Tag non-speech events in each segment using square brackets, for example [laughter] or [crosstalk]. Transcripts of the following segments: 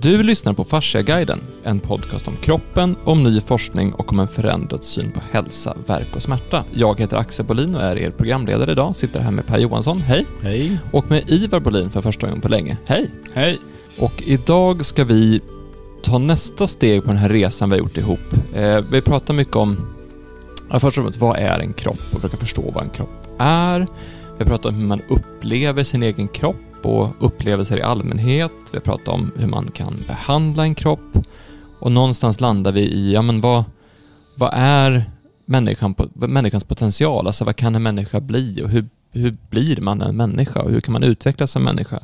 Du lyssnar på Fasciaguiden, en podcast om kroppen, om ny forskning och om en förändrad syn på hälsa, verk och smärta. Jag heter Axel Bolin och är er programledare idag. Sitter här med Per Johansson, hej. Hej. Och med Ivar Bolin för första gången på länge, hej. Hej. Och idag ska vi ta nästa steg på den här resan vi har gjort ihop. Eh, vi pratar mycket om, ja, först och främst, vad är en kropp och försöka förstå vad en kropp är. Vi pratar om hur man upplever sin egen kropp på upplevelser i allmänhet. Vi har pratat om hur man kan behandla en kropp och någonstans landar vi i, ja men vad, vad är människan, människans potential? Alltså vad kan en människa bli och hur, hur blir man en människa och hur kan man utvecklas som människa?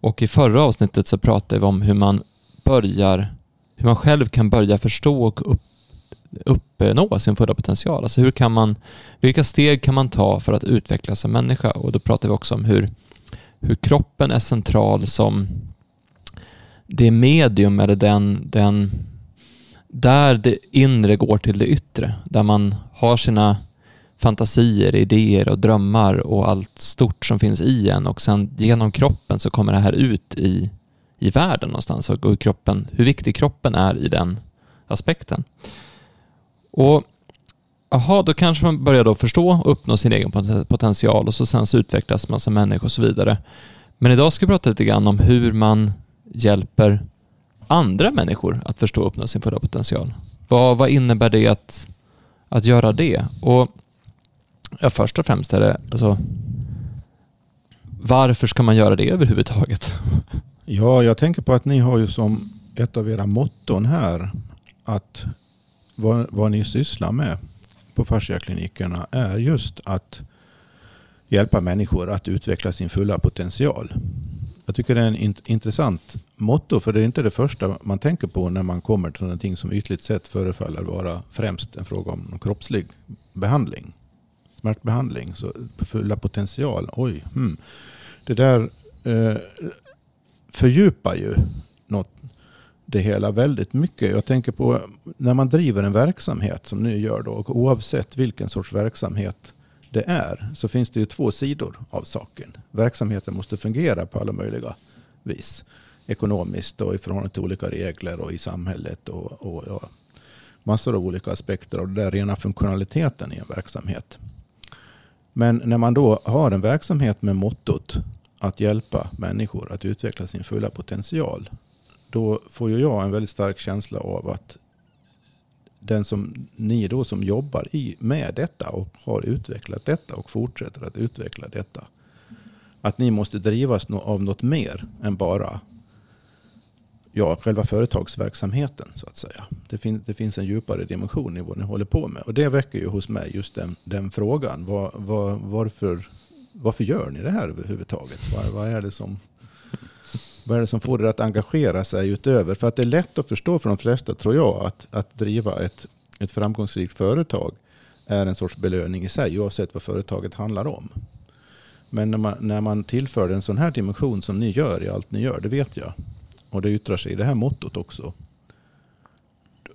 Och i förra avsnittet så pratade vi om hur man börjar, hur man själv kan börja förstå och upp, uppnå sin fulla potential. Alltså hur kan man, vilka steg kan man ta för att utvecklas som människa? Och då pratade vi också om hur, hur kroppen är central som det medium eller den, den där det inre går till det yttre, där man har sina fantasier, idéer och drömmar och allt stort som finns i en och sen genom kroppen så kommer det här ut i, i världen någonstans och hur, kroppen, hur viktig kroppen är i den aspekten. Och Jaha, då kanske man börjar då förstå och uppnå sin egen potential och så sen så utvecklas man som människa och så vidare. Men idag ska vi prata lite grann om hur man hjälper andra människor att förstå och uppnå sin fulla potential. Vad, vad innebär det att, att göra det? Och ja, först och främst är det alltså varför ska man göra det överhuvudtaget? [laughs] Ja, jag tänker på att ni har ju som ett av era motton här att vad, vad ni sysslar med på fasciaklinikerna är just att hjälpa människor att utveckla sin fulla potential. Jag tycker det är en int intressant motto, för det är inte det första man tänker på när man kommer till någonting som ytligt sett förefaller vara främst en fråga om kroppslig behandling. Smärtbehandling, så fulla potential. Oj, hmm. det där eh, fördjupar ju det hela väldigt mycket. Jag tänker på när man driver en verksamhet som ni gör då, och oavsett vilken sorts verksamhet det är, så finns det ju två sidor av saken. Verksamheten måste fungera på alla möjliga vis. Ekonomiskt och i förhållande till olika regler och i samhället och, och ja, massor av olika aspekter av den rena funktionaliteten i en verksamhet. Men när man då har en verksamhet med mottot att hjälpa människor att utveckla sin fulla potential då får ju jag en väldigt stark känsla av att den som ni då som jobbar i, med detta och har utvecklat detta och fortsätter att utveckla detta. Att ni måste drivas av något mer än bara ja, själva företagsverksamheten så att säga. Det, fin det finns en djupare dimension i vad ni håller på med. Och det väcker ju hos mig just den, den frågan. Var, var, varför, varför gör ni det här överhuvudtaget? Vad, vad är det som vad är det som får er att engagera sig utöver? För att det är lätt att förstå för de flesta, tror jag, att, att driva ett, ett framgångsrikt företag är en sorts belöning i sig, oavsett vad företaget handlar om. Men när man, när man tillför en sån här dimension som ni gör i allt ni gör, det vet jag. Och det yttrar sig i det här mottot också.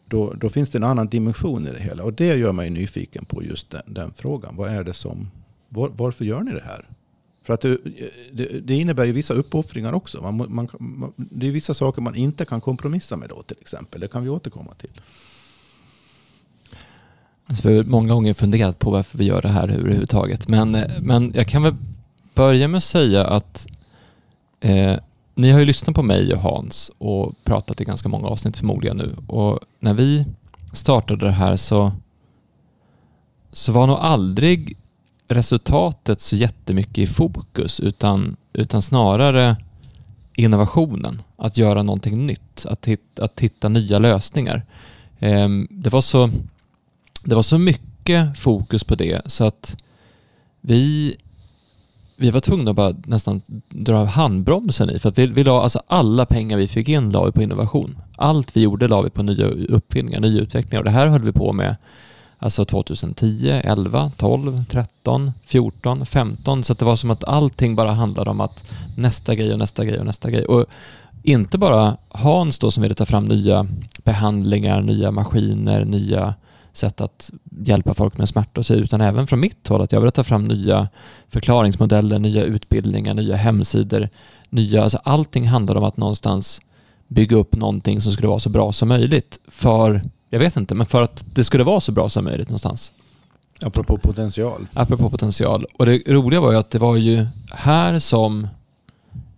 Då, då finns det en annan dimension i det hela. Och det gör mig nyfiken på just den, den frågan. Vad är det som, var, varför gör ni det här? För att det, det, det, innebär ju vissa uppoffringar också. Man, man, man, det är vissa saker man inte kan kompromissa med då till exempel. Det kan vi återkomma till. Alltså, vi har många gånger funderat på varför vi gör det här överhuvudtaget. Men, eh, men jag kan väl börja med att säga att eh, ni har ju lyssnat på mig och Hans och pratat i ganska många avsnitt förmodligen nu. Och när vi startade det här så, så var nog aldrig resultatet så jättemycket i fokus utan, utan snarare innovationen, att göra någonting nytt, att hitta, att hitta nya lösningar. Ehm, det, var så, det var så mycket fokus på det så att vi, vi var tvungna att bara nästan dra handbromsen i för att vi, vi la, alltså alla pengar vi fick in la vi på innovation. Allt vi gjorde la vi på nya uppfinningar, nya utvecklingar och det här höll vi på med Alltså 2010, 11, 12, 13, 14, 15. Så det var som att allting bara handlade om att nästa grej och nästa grej och nästa grej. Och inte bara Hans då som ville ta fram nya behandlingar, nya maskiner, nya sätt att hjälpa folk med smärta och så utan även från mitt håll att jag ville ta fram nya förklaringsmodeller, nya utbildningar, nya hemsidor, nya, alltså allting handlade om att någonstans bygga upp någonting som skulle vara så bra som möjligt. För, jag vet inte, men för att det skulle vara så bra som möjligt någonstans. Apropå potential. Apropå potential. Och det roliga var ju att det var ju här som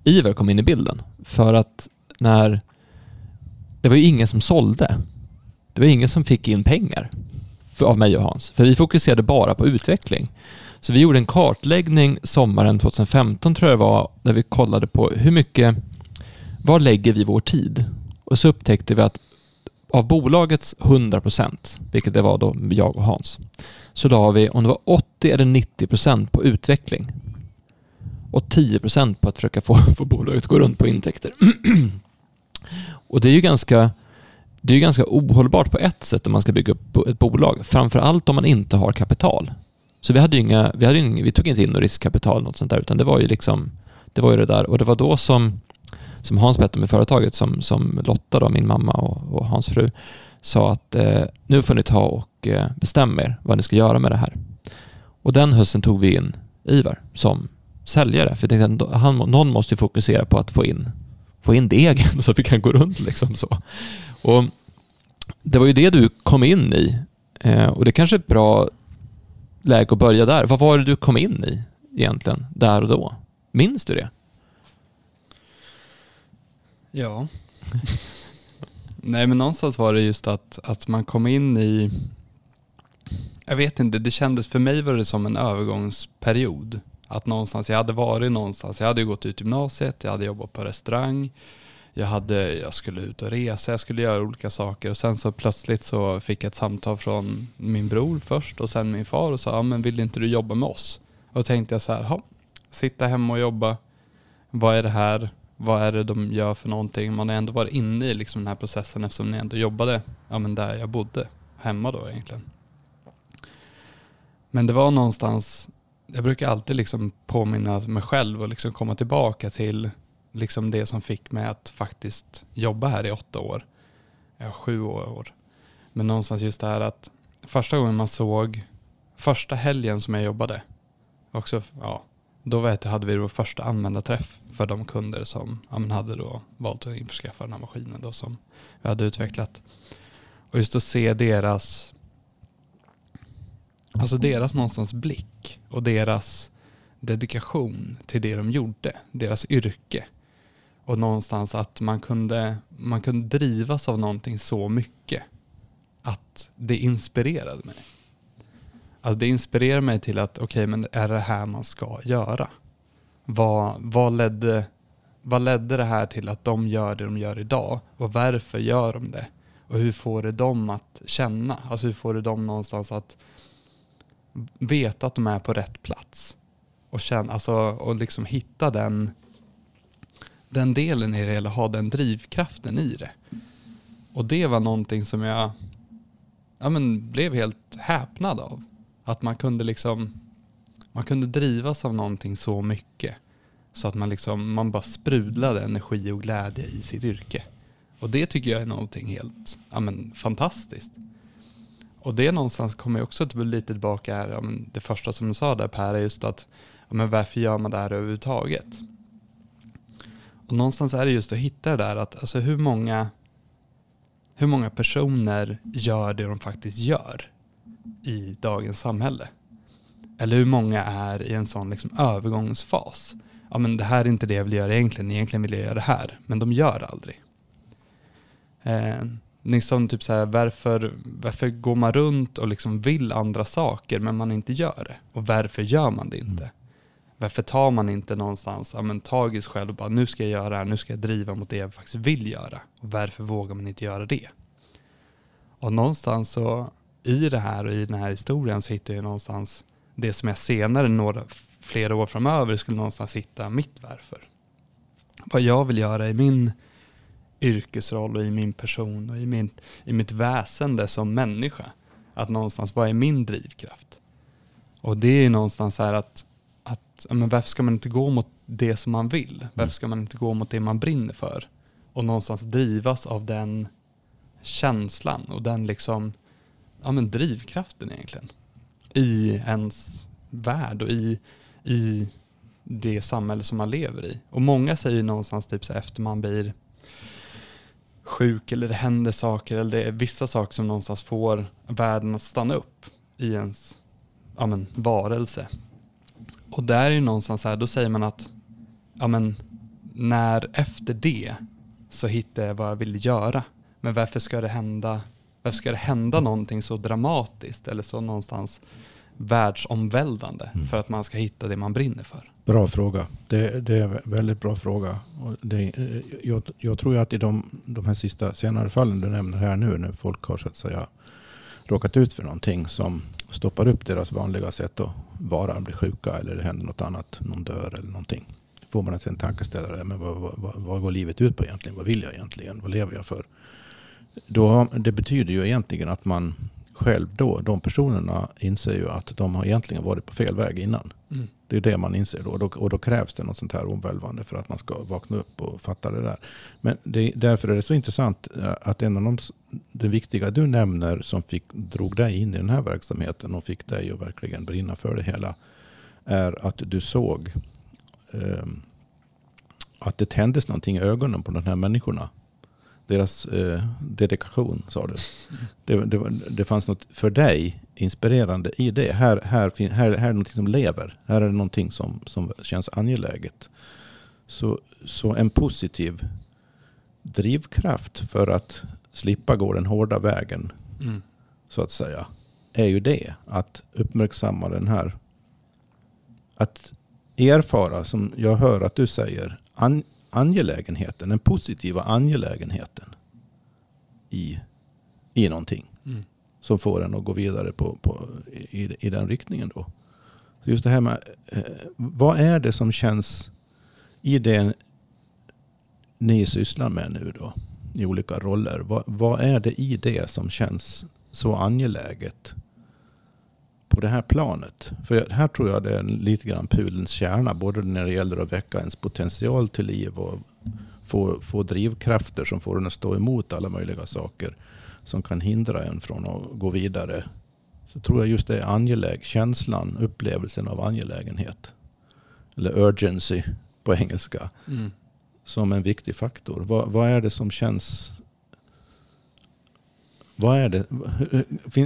Iver kom in i bilden. För att när... Det var ju ingen som sålde. Det var ingen som fick in pengar för, av mig och Hans. För vi fokuserade bara på utveckling. Så vi gjorde en kartläggning sommaren 2015 tror jag det var, där vi kollade på hur mycket, var lägger vi vår tid? Och så upptäckte vi att av bolagets 100%, vilket det var då jag och Hans, så la vi, om det var 80 eller 90% på utveckling och 10% på att försöka få, [laughs] få bolaget att gå runt på intäkter. [clears throat] och det är ju ganska det är ganska ohållbart på ett sätt om man ska bygga upp ett bolag, framför allt om man inte har kapital. Så vi hade inga, vi, hade inga, vi tog inte in något riskkapital något sånt där, utan det var ju liksom, det var ju det där. Och det var då som, som Hans berättade med företaget, som, som Lotta då, min mamma och, och Hans fru, sa att eh, nu får ni ta och eh, bestämma er vad ni ska göra med det här. Och den hösten tog vi in Ivar som säljare, för jag tänkte att han, någon måste ju fokusera på att få in, få in degen [laughs] så att vi kan gå runt liksom så. Och det var ju det du kom in i eh, och det kanske är ett bra läge att börja där. Vad var det du kom in i egentligen, där och då? Minns du det? Ja. Nej men någonstans var det just att, att man kom in i, jag vet inte, det kändes, för mig var det som en övergångsperiod. Att någonstans, jag hade varit någonstans, jag hade gått ut gymnasiet, jag hade jobbat på restaurang, jag, hade, jag skulle ut och resa, jag skulle göra olika saker och sen så plötsligt så fick jag ett samtal från min bror först och sen min far och sa, ja men vill inte du jobba med oss? Och då tänkte jag så här, sitta hemma och jobba, vad är det här? Vad är det de gör för någonting? Man har ändå varit inne i liksom den här processen eftersom ni ändå jobbade ja, men där jag bodde, hemma då egentligen. Men det var någonstans, jag brukar alltid liksom påminna mig själv och liksom komma tillbaka till liksom det som fick mig att faktiskt jobba här i åtta år. Ja, sju år. Men någonstans just det här att första gången man såg, första helgen som jag jobbade, också, ja, då vet jag, hade vi vår första användarträff för de kunder som ja, hade då valt att införskaffa den här maskinen då som vi hade utvecklat. Och just att se deras, alltså deras någonstans blick och deras dedikation till det de gjorde, deras yrke. Och någonstans att man kunde, man kunde drivas av någonting så mycket att det inspirerade mig. Alltså det inspirerade mig till att, okej okay, men är det här man ska göra? Vad, vad, ledde, vad ledde det här till att de gör det de gör idag? Och varför gör de det? Och hur får det dem att känna? Alltså hur får det dem någonstans att veta att de är på rätt plats? Och, känna, alltså, och liksom hitta den den delen i det hela, ha den drivkraften i det. Och det var någonting som jag ja, men blev helt häpnad av. Att man kunde liksom, man kunde drivas av någonting så mycket. Så att man liksom, man bara sprudlade energi och glädje i sitt yrke. Och det tycker jag är någonting helt, ja men fantastiskt. Och det någonstans kommer jag också lite tillbaka här, ja, men det första som du sa där Per, är just att, ja, men varför gör man det här överhuvudtaget? Och någonstans är det just att hitta det där att alltså hur många, hur många personer gör det de faktiskt gör i dagens samhälle? Eller hur många är i en sån liksom övergångsfas? Ja men det här är inte det jag vill göra egentligen, egentligen vill jag göra det här. Men de gör det aldrig. Eh, liksom typ så här, varför, varför går man runt och liksom vill andra saker men man inte gör det? Och varför gör man det inte? Mm. Varför tar man inte någonstans ja, men tag i sig själv och bara nu ska jag göra det här, nu ska jag driva mot det jag faktiskt vill göra. Och varför vågar man inte göra det? Och någonstans så i det här och i den här historien så hittar jag någonstans det som jag senare, några, flera år framöver, skulle någonstans hitta mitt varför. Vad jag vill göra i min yrkesroll och i min person och i, min, i mitt väsende som människa. Att någonstans, vad är min drivkraft? Och det är någonstans här att men varför ska man inte gå mot det som man vill? Mm. Varför ska man inte gå mot det man brinner för? Och någonstans drivas av den känslan och den liksom, ja men drivkraften egentligen. I ens värld och i, i det samhälle som man lever i. Och många säger någonstans typ så efter man blir sjuk eller det händer saker eller det är vissa saker som någonstans får världen att stanna upp i ens ja, men, varelse. Och där är ju någonstans så här, då säger man att ja, men, när efter det så hittar jag vad jag vill göra. Men varför ska det hända, varför ska det hända någonting så dramatiskt eller så någonstans världsomvälvande Mm. för att man ska hitta det man brinner för? Bra fråga. Det, det är en väldigt bra fråga. Det, eh, jag, jag tror att i de, de här sista senare fallen du nämner här nu, när folk har så att säga råkat ut för någonting som stoppar upp deras vanliga sätt att vara, bli sjuka eller det händer något annat, någon dör eller någonting. Får man en tankeställare, men vad, vad, vad, vad går livet ut på egentligen? Vad vill jag egentligen? Vad lever jag för? Då, det betyder ju egentligen att man själv då, de personerna inser ju att de har egentligen varit på fel väg innan. Mm. Det är det man inser då. Och, då. och då krävs det något sånt här omvälvande för att man ska vakna upp och fatta det där. Men det, därför är det så intressant eh, att en av de det viktiga du nämner som fick, drog dig in i den här verksamheten och fick dig att verkligen brinna för det hela är att du såg ehm, att det tändes någonting i ögonen på de här människorna. Deras eh, dedikation sa du. Det, det, det fanns något för dig inspirerande i det. Här, här, fin- här, här är någonting som lever. Här är det någonting som, som känns angeläget. Så, så en positiv drivkraft för att slippa gå den hårda vägen Mm. så att säga, är ju det. Att uppmärksamma den här, att erfara, som jag hör att du säger, an, angelägenheten, den positiva angelägenheten i, i någonting. Mm. Som får en att gå vidare på, på, i, i den riktningen då. Så just det här med, eh, vad är det som känns i det ni sysslar med nu då? I olika roller. Vad, vad är det i det som känns så angeläget på det här planet? För här tror jag det är lite grann pudelns kärna. Både när det gäller att väcka ens potential till liv och få, få drivkrafter som får en att stå emot alla möjliga saker som kan hindra en från att gå vidare. Så tror jag just det är angeläg, känslan, upplevelsen av angelägenhet. Eller urgency på engelska Mm. som en viktig faktor. Vad, vad är det som känns... Vad är det?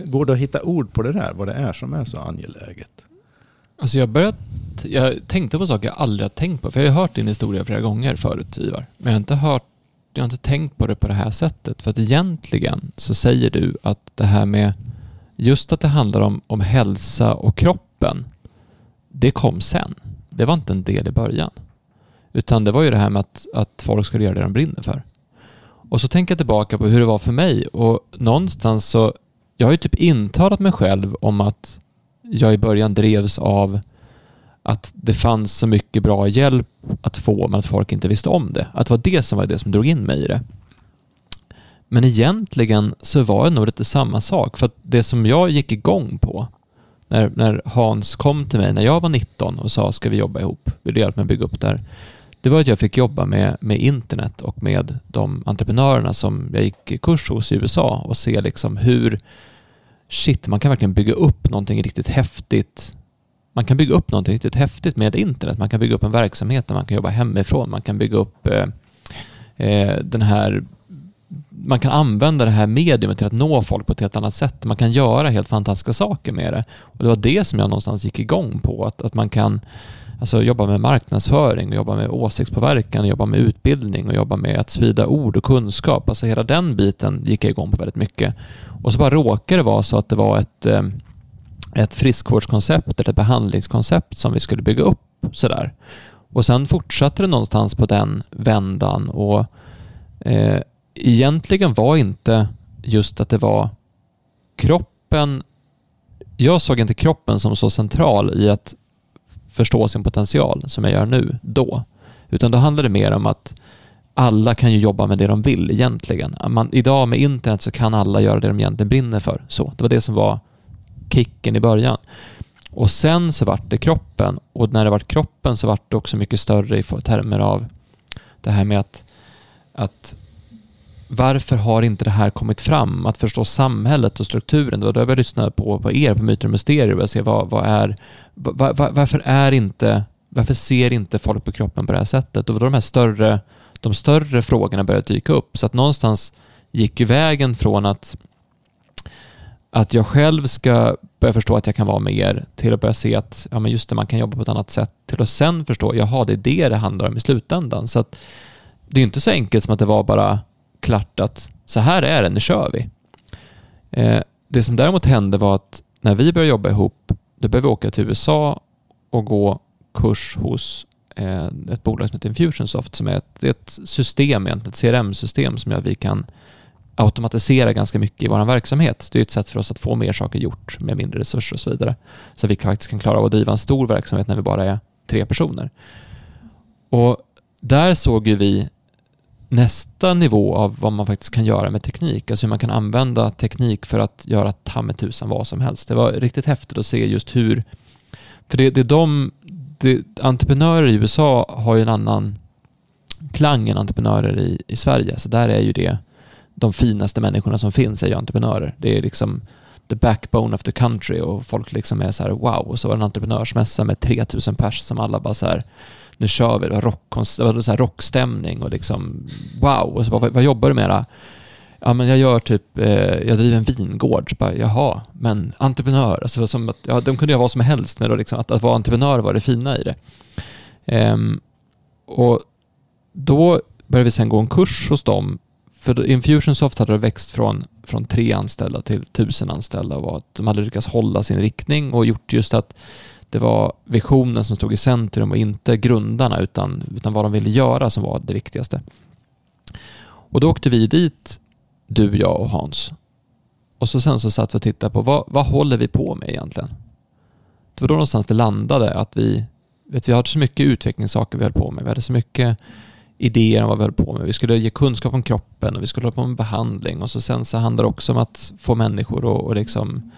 Går det att hitta ord på det där? Vad det är som är så angeläget? Alltså jag börjat, jag tänkte på saker jag aldrig har tänkt på. För jag har hört din historia flera gånger förut Ivar. Men jag har inte hört, jag har inte tänkt på det på det här sättet. För att egentligen så säger du att det här med just att det handlar om, om hälsa och kroppen. Det kom sen. Det var inte en del i början. Utan det var ju det här med att, att folk skulle göra det de brinner för. Och så tänker jag tillbaka på hur det var för mig och någonstans så, jag har ju typ intalat mig själv om att jag i början drevs av att det fanns så mycket bra hjälp att få men att folk inte visste om det. Att det var det som var det som drog in mig i det. Men egentligen så var det nog lite samma sak. För att det som jag gick igång på när, när Hans kom till mig när jag var 19 och sa ska vi jobba ihop, vill du hjälpa mig att bygga upp det här? Det var att jag fick jobba med, med internet och med de entreprenörerna som jag gick kurs hos i USA och se liksom hur shit, man kan verkligen bygga upp någonting riktigt häftigt. Man kan bygga upp någonting riktigt häftigt med internet. Man kan bygga upp en verksamhet där man kan jobba hemifrån. Man kan bygga upp eh, eh, den här man kan använda det här mediumet till att nå folk på ett helt annat sätt. Man kan göra helt fantastiska saker med det. Och det var det som jag någonstans gick igång på. Att, att man kan alltså, jobba med marknadsföring, och jobba med åsiktspåverkan, och jobba med utbildning och jobba med att sprida ord och kunskap. Alltså hela den biten gick jag igång på väldigt mycket. Och så bara råkade det vara så att det var ett, eh, ett friskvårdskoncept eller ett behandlingskoncept som vi skulle bygga upp sådär. Och sen fortsatte det någonstans på den vändan och eh, egentligen var inte just att det var kroppen jag såg inte kroppen som så central i att förstå sin potential som jag gör nu, då. Utan då handlade det mer om att alla kan ju jobba med det de vill egentligen. Man, idag med internet så kan alla göra det de egentligen brinner för. Så, det var det som var kicken i början. Och sen så vart det kroppen och när det vart kroppen så vart det också mycket större i termer av det här med att, att varför har inte det här kommit fram? Att förstå samhället och strukturen. Det var då jag började lyssna på, på er, på Myter och Mysterier och se vad, vad är, var, var, varför är inte, varför ser inte folk på kroppen på det här sättet? Och då de här större, de större frågorna började dyka upp. Så att någonstans gick ju vägen från att att jag själv ska börja förstå att jag kan vara med er till att börja se att ja, men just det, man kan jobba på ett annat sätt till att sen förstå, jaha, det är det det handlar om i slutändan. Så att det är inte så enkelt som att det var bara klart att så här är det, nu kör vi. Eh, det som däremot hände var att när vi började jobba ihop, då började vi åka till USA och gå kurs hos eh, ett bolag som heter Infusionsoft som är ett, ett system, ett CRM-system som gör att vi kan automatisera ganska mycket i vår verksamhet. Det är ett sätt för oss att få mer saker gjort med mindre resurser och så vidare. Så vi faktiskt kan klara av att driva en stor verksamhet när vi bara är tre personer. Och där såg ju vi nästa nivå av vad man faktiskt kan göra med teknik. Alltså hur man kan använda teknik för att göra ta med tusan vad som helst. Det var riktigt häftigt att se just hur... För det, det är de... Det, entreprenörer i USA har ju en annan klang än entreprenörer i, i Sverige. Så där är ju det de finaste människorna som finns är ju entreprenörer. Det är liksom the backbone of the country och folk liksom är så här wow. Och så var det en entreprenörsmässa med 3000 pers som alla bara så här nu kör vi, det var, rock, det var så här rockstämning och liksom wow. Och så bara, vad, vad jobbar du med då? Ja men jag gör typ, eh, jag driver en vingård. Så bara, Jaha, men entreprenör, alltså som att, ja, de kunde göra vad som helst med då liksom, att, att vara entreprenör var det fina i det. Ehm, och då började vi sen gå en kurs hos dem för Infusionsoft hade växt från, från tre anställda till tusen anställda och var, de hade lyckats hålla sin riktning och gjort just att det var visionen som stod i centrum och inte grundarna utan, utan vad de ville göra som var det viktigaste. Och då åkte vi dit, du, jag och Hans. Och så sen så satt vi och tittade på vad, vad håller vi på med egentligen? Det var då någonstans det landade att vi, vet, vi hade så mycket utvecklingssaker vi höll på med. Vi hade så mycket idéer om vad vi höll på med. Vi skulle ge kunskap om kroppen och vi skulle hålla på med behandling och så sen så handlar det också om att få människor att och liksom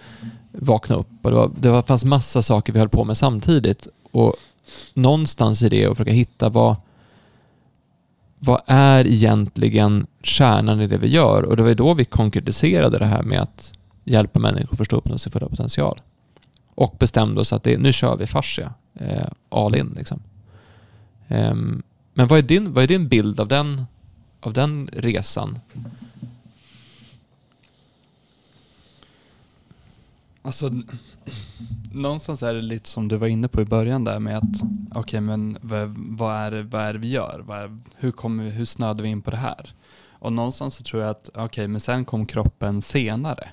vakna upp. Och det, var, det var, fanns massa saker vi höll på med samtidigt och någonstans i det att försöka hitta vad vad är egentligen kärnan i det vi gör? Och det var då vi konkretiserade det här med att hjälpa människor att förstå upp sin fulla potential. Och bestämde oss att det, nu kör vi fascia, eh, all in liksom. Um, men vad är din, vad är din bild av den, av den resan? Alltså, någonstans är det lite som du var inne på i början där med att, okej okay, men vad, är det, vad är det vi gör? Är, hur, kommer, hur snöade vi in på det här? Och någonstans så tror jag att, okej okay, men sen kom kroppen senare.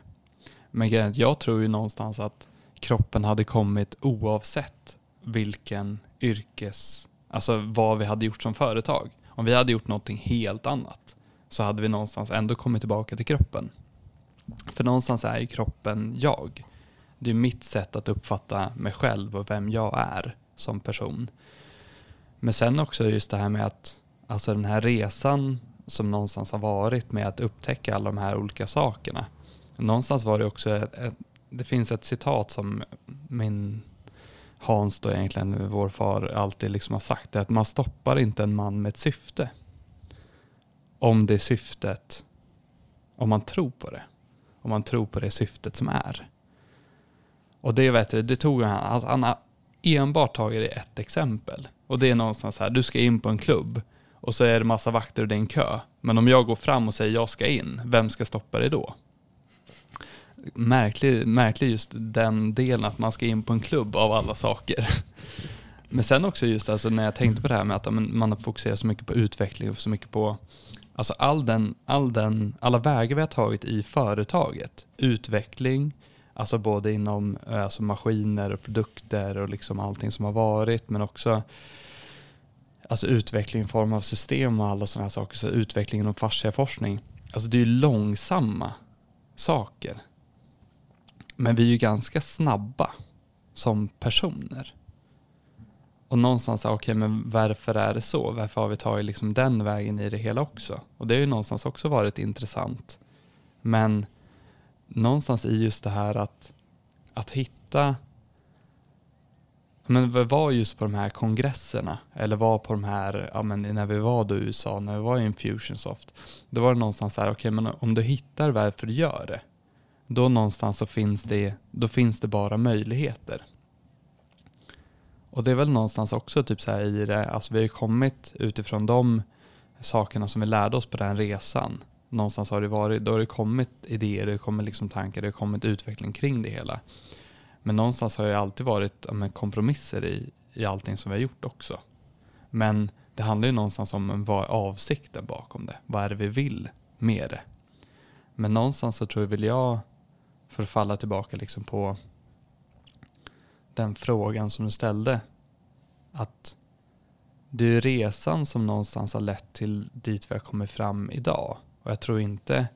Men grejen jag tror ju någonstans att kroppen hade kommit oavsett vilken yrkes Alltså vad vi hade gjort som företag. Om vi hade gjort någonting helt annat så hade vi någonstans ändå kommit tillbaka till kroppen. För någonstans är ju kroppen jag. Det är mitt sätt att uppfatta mig själv och vem jag är som person. Men sen också just det här med att, alltså den här resan som någonstans har varit med att upptäcka alla de här olika sakerna. Någonstans var det också, ett, ett, det finns ett citat som min Hans då egentligen, vår far, alltid liksom har sagt det att man stoppar inte en man med ett syfte. Om det syftet, om man tror på det. Om man tror på det syftet som är. Och det vet du, det tog han, alltså han har enbart tagit det ett exempel. Och det är någonstans här, du ska in på en klubb och så är det massa vakter och det är en kö. Men om jag går fram och säger jag ska in, vem ska stoppa dig då? märklig, märklig just den delen att man ska in på en klubb av alla saker. [laughs] Men sen också just alltså när jag tänkte på det här med att man har fokuserat så mycket på utveckling och så mycket på alltså all den, all den, alla vägar vi har tagit i företaget. Utveckling, alltså både inom eh, alltså maskiner och produkter och liksom allting som har varit men också alltså utveckling i form av system och alla sådana här saker. Så utveckling inom fasciaforskning. Alltså det är ju långsamma saker. Men vi är ju ganska snabba som personer. Och någonstans, okej okay, men varför är det så? Varför har vi tagit liksom den vägen i det hela också? Och det har ju någonstans också varit intressant. Men någonstans i just det här att, att hitta men var just på de här kongresserna, eller var på de här, ja men när vi var då i USA, när vi var i Infusionsoft, då var det någonstans så här, okej okay, men om du hittar varför du gör det, då någonstans så finns det, då finns det bara möjligheter. Och det är väl någonstans också typ så här i det, alltså vi har kommit utifrån de sakerna som vi lärde oss på den resan någonstans har det varit, då har det kommit idéer, det har kommit liksom tankar, det har kommit utveckling kring det hela. Men någonstans har det alltid varit ja, kompromisser i, i allting som vi har gjort också. Men det handlar ju någonstans om vad är avsikten bakom det? Vad är det vi vill med det? Men någonstans så tror jag, vill jag, för att falla tillbaka liksom på den frågan som du ställde, att det är resan som någonstans har lett till dit vi har kommit fram idag. Och jag tror inte,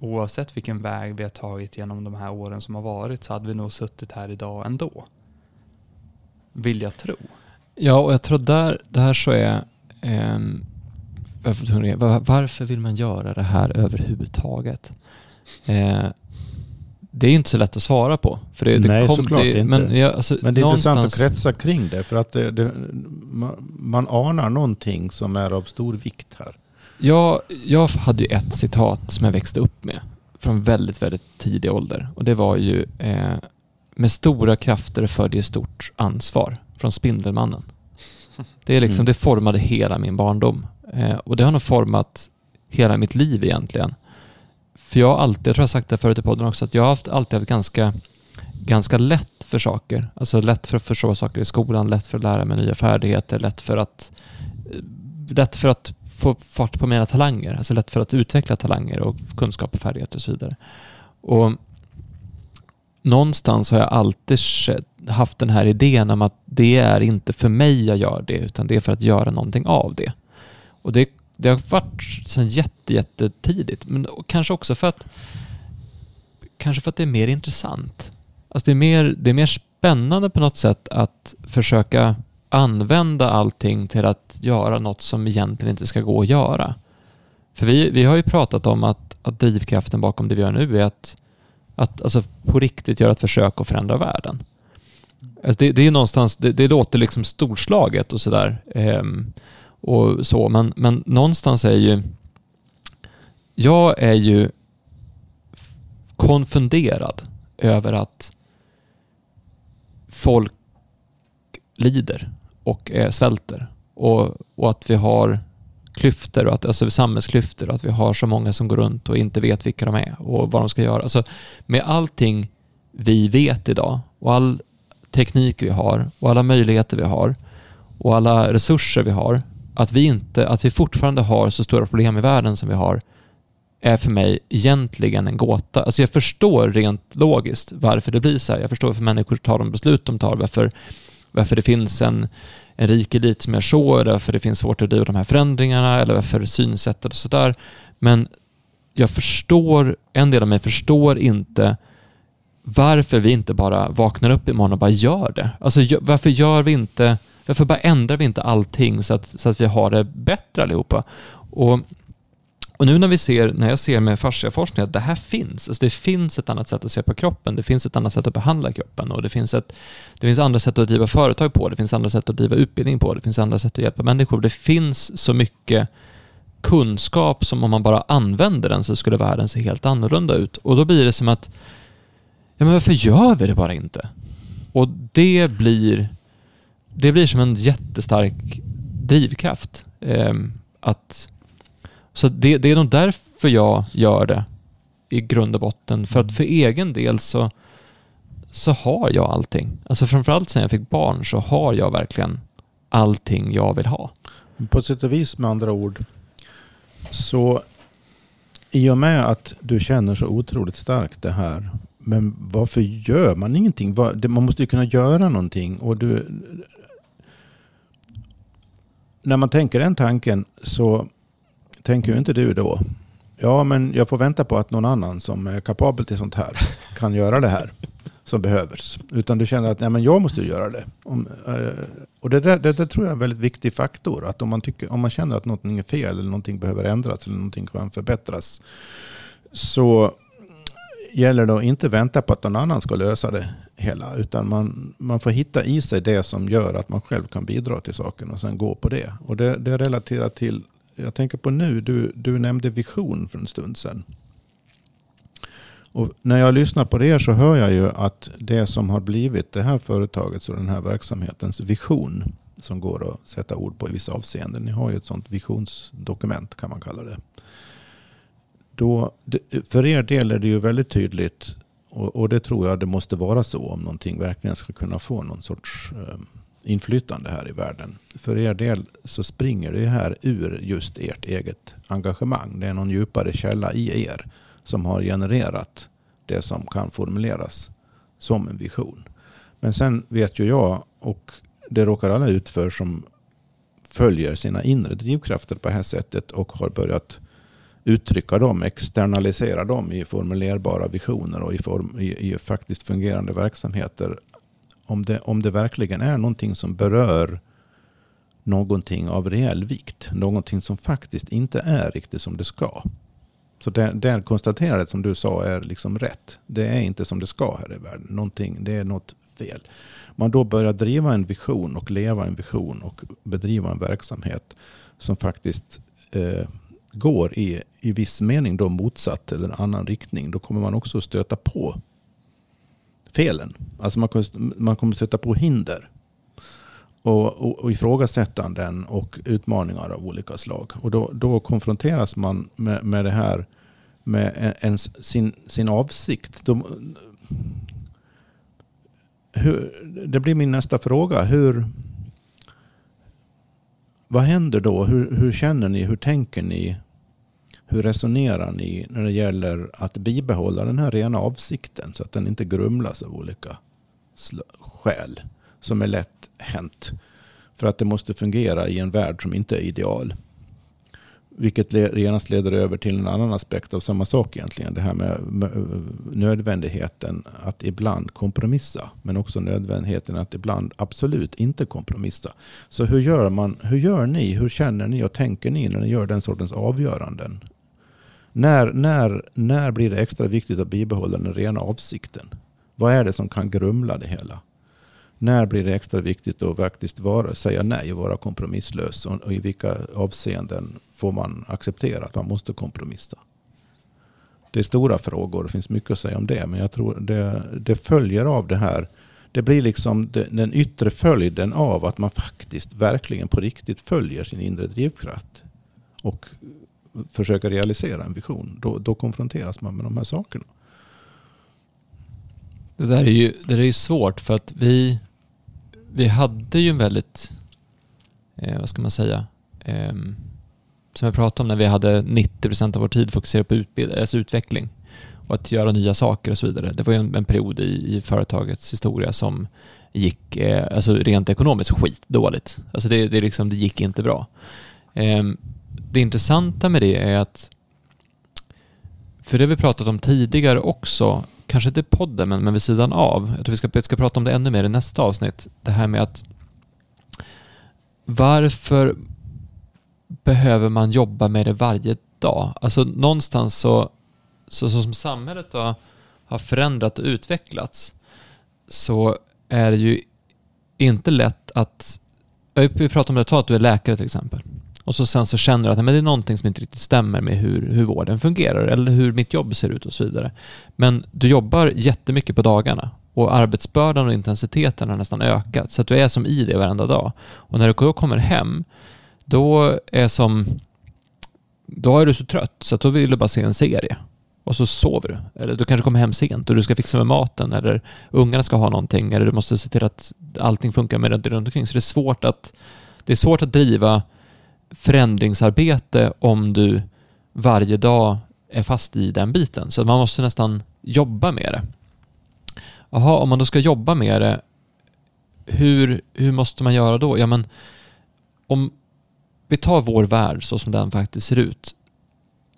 oavsett vilken väg vi har tagit genom de här åren som har varit, så hade vi nog suttit här idag ändå. Vill jag tro. Ja, och jag tror där, där så är eh, varför, vill man göra det här överhuvudtaget? Eh, det är inte så lätt att svara på. För det, Nej, det kom, såklart det, inte. Men, ja, alltså, Men det är någonstans, intressant att kretsa kring det. För att det, det, man, man anar någonting som är av stor vikt här. Jag, jag hade ju ett citat som jag växte upp med från väldigt, väldigt tidig ålder. Och det var ju eh, med stora krafter följer stort ansvar från Spindelmannen. Det, är liksom, Mm. det formade hela min barndom. Eh, och det har nog format hela mitt liv egentligen. För jag har alltid, jag tror jag sagt det förut i podden också, att jag har haft, alltid haft ganska, ganska lätt för saker. Alltså lätt för att förstå saker i skolan, lätt för att lära mig nya färdigheter, lätt för att, eh, lätt för att få fart på mina talanger. Alltså lätt för att utveckla talanger och kunskap och färdigheter och så vidare. Och någonstans har jag alltid haft den här idén om att det är inte för mig jag gör det, utan det är för att göra någonting av det. Och det, det har varit sedan jätte, jättetidigt, men kanske också för att kanske för att det är mer intressant. Alltså det är mer, det är mer spännande på något sätt att försöka använda allting till att göra något som egentligen inte ska gå att göra. För vi, vi har ju pratat om att, att drivkraften bakom det vi gör nu är att, att alltså på riktigt göra ett försök att förändra världen. Alltså det, det är någonstans, det, det låter liksom storslaget och sådär. ehm, och så, men, men någonstans är ju, jag är ju konfunderad över att folk lider och eh, svälter och, och att vi har klyftor, och att, alltså samhällsklyftor och att vi har så många som går runt och inte vet vilka de är och vad de ska göra. Alltså, med allting vi vet idag och all teknik vi har och alla möjligheter vi har och alla resurser vi har, att vi, inte, att vi fortfarande har så stora problem i världen som vi har, är för mig egentligen en gåta. Alltså jag förstår rent logiskt varför det blir så här. Jag förstår varför människor tar de beslut de tar, varför, varför det finns en, en rik elit som gör så, eller varför det finns svårt att driva de här förändringarna, eller varför synsättet och sådär. Men jag förstår, en del av mig förstår inte varför vi inte bara vaknar upp imorgon och bara gör det. Alltså varför gör vi inte, varför bara ändrar vi inte allting så att, så att vi har det bättre allihopa? Och, och nu när vi ser, när jag ser med fasciaforskning att det här finns, alltså det finns ett annat sätt att se på kroppen, det finns ett annat sätt att behandla kroppen och det finns, ett, det finns andra sätt att driva företag på, det finns andra sätt att driva utbildning på, det finns andra sätt att hjälpa människor. Det finns så mycket kunskap som om man bara använder den så skulle världen se helt annorlunda ut. Och då blir det som att, ja men varför gör vi det bara inte? Och det blir, det blir som en jättestark drivkraft. Eh, att, så det, det är nog därför jag gör det i grund och botten. För att för egen del så, så har jag allting. Alltså framförallt sen jag fick barn så har jag verkligen allting jag vill ha. På sätt och vis med andra ord. Så i och med att du känner så otroligt starkt det här. Men varför gör man ingenting? Man måste ju kunna göra någonting. Och du, när man tänker den tanken så tänker ju inte du då. Ja, men jag får vänta på att någon annan som är kapabel till sånt här [laughs] kan göra det här som behövs. Utan du känner att nej, men jag måste göra det. Om, eh, och det, där, det, det tror jag är en väldigt viktig faktor. Att om man, tycker, om man känner att någonting är fel eller någonting behöver ändras eller någonting kan förbättras. Så gäller det att inte vänta på att någon annan ska lösa det hela. Utan man, man får hitta i sig det som gör att man själv kan bidra till saken och sen gå på det. Och det, det relaterar till, jag tänker på nu, du, du nämnde vision för en stund sedan. Och när jag lyssnar på det så hör jag ju att det som har blivit det här företagets och den här verksamhetens vision som går att sätta ord på i vissa avseenden. Ni har ju ett sånt visionsdokument kan man kalla det. då, för er del är det ju väldigt tydligt och, och, det tror jag det måste vara så om någonting verkligen ska kunna få någon sorts eh, inflytande här i världen. För er del så springer det här ur just ert eget engagemang. Det är någon djupare källa i er som har genererat det som kan formuleras som en vision. Men sen vet ju jag, och det råkar alla ut för som följer sina inre drivkrafter på det här sättet och har börjat uttrycka dem, externalisera dem i formulerbara visioner och i, form, i, i faktiskt fungerande verksamheter. Om det, om det verkligen är någonting som berör någonting av reell vikt, någonting som faktiskt inte är riktigt som det ska. Så det, det konstaterandet som du sa är liksom rätt. Det är inte som det ska här i världen. Någonting, det är något fel. Man då börjar driva en vision och leva en vision och bedriva en verksamhet som faktiskt eh, går i, i viss mening då motsatt eller en annan riktning. Då kommer man också stöta på felen. Alltså man kommer, man kommer stöta på hinder. Och, och, och ifrågasättanden och utmaningar av olika slag. Och då, då konfronteras man med, med det här med ens, sin, sin avsikt. De, hur, det blir min nästa fråga. Hur, vad händer då? Hur, hur känner ni? Hur tänker ni? Hur resonerar ni när det gäller att bibehålla den här rena avsikten så att den inte grumlas av olika skäl som är lätt hänt. För att det måste fungera i en värld som inte är ideal. Vilket genast leder över till en annan aspekt av samma sak egentligen. Det här med nödvändigheten att ibland kompromissa. Men också nödvändigheten att ibland absolut inte kompromissa. Så hur gör man? Hur gör ni? Hur känner ni och tänker ni när ni gör den sortens avgöranden? När, när, när blir det extra viktigt att bibehålla den rena avsikten? Vad är det som kan grumla det hela? När blir det extra viktigt att faktiskt vara, säga nej och vara kompromisslös? Och, och i vilka avseenden får man acceptera att man måste kompromissa? Det är stora frågor, det finns mycket att säga om det. Men jag tror det, det följer av det här. Det blir liksom den yttre följden av att man faktiskt verkligen på riktigt följer sin inre drivkraft. Och försöka realisera en vision. Då, då konfronteras man med de här sakerna. Det där är ju, det där är ju svårt för att vi, vi hade ju en väldigt, eh, vad ska man säga, eh, som jag pratade om när vi hade 90% av vår tid fokuserad på utbild, alltså utveckling och att göra nya saker och så vidare. Det var ju en, en period i, i, företagets historia som gick eh, alltså rent ekonomiskt skitdåligt. Alltså det, det, liksom, det gick inte bra. Eh, det intressanta med det är att, för det har vi pratat om tidigare också, kanske inte i podden, men, men vid sidan av. Jag tror vi ska, vi ska prata om det ännu mer i nästa avsnitt. Det här med att varför behöver man jobba med det varje dag? Alltså någonstans så, så, så som samhället då har förändrat och utvecklats så är det ju inte lätt att, vi pratar om det, ta att du är läkare till exempel. Och så sen så känner du att men det är någonting som inte riktigt stämmer med hur, hur vården fungerar eller hur mitt jobb ser ut och så vidare. Men du jobbar jättemycket på dagarna och arbetsbördan och intensiteten har nästan ökat så att du är som i det varenda dag. Och när du då kommer hem, då är som då är du så trött så att då vill du bara se en serie. Och så sover du. Eller du kanske kommer hem sent och du ska fixa med maten eller ungarna ska ha någonting eller du måste se till att allting funkar med det runt omkring. Så det är svårt att, det är svårt att driva förändringsarbete om du varje dag är fast i den biten. Så man måste nästan jobba med det. Jaha, om man då ska jobba med det, hur, hur måste man göra då? Ja, men om vi tar vår värld så som den faktiskt ser ut,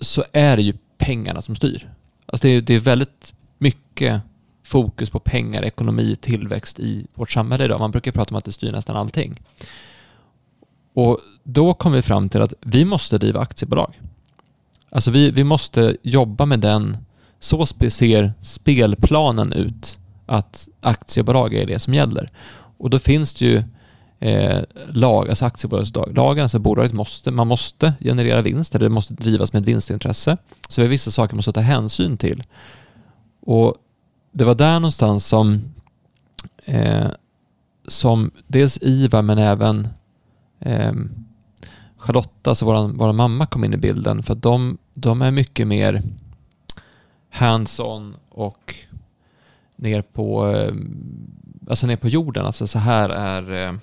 så är det ju pengarna som styr. Alltså det, är, det är väldigt mycket fokus på pengar, ekonomi, tillväxt i vårt samhälle idag. Man brukar prata om att det styr nästan allting. Och då kom vi fram till att vi måste driva aktiebolag. Alltså vi, vi måste jobba med den, så ser spelplanen ut, att aktiebolag är det som gäller. Och då finns det ju eh, lag, alltså aktiebolagslagen, alltså bolaget måste, man måste generera vinst, eller det måste drivas med ett vinstintresse. Så det är vissa saker man måste ta hänsyn till. Och det var där någonstans som, eh, som dels IVA men även eh, Charlotta, alltså vår våran mamma kom in i bilden för att de, de är mycket mer hands-on och ner på, eh, alltså ner på jorden. Alltså så här är... eh,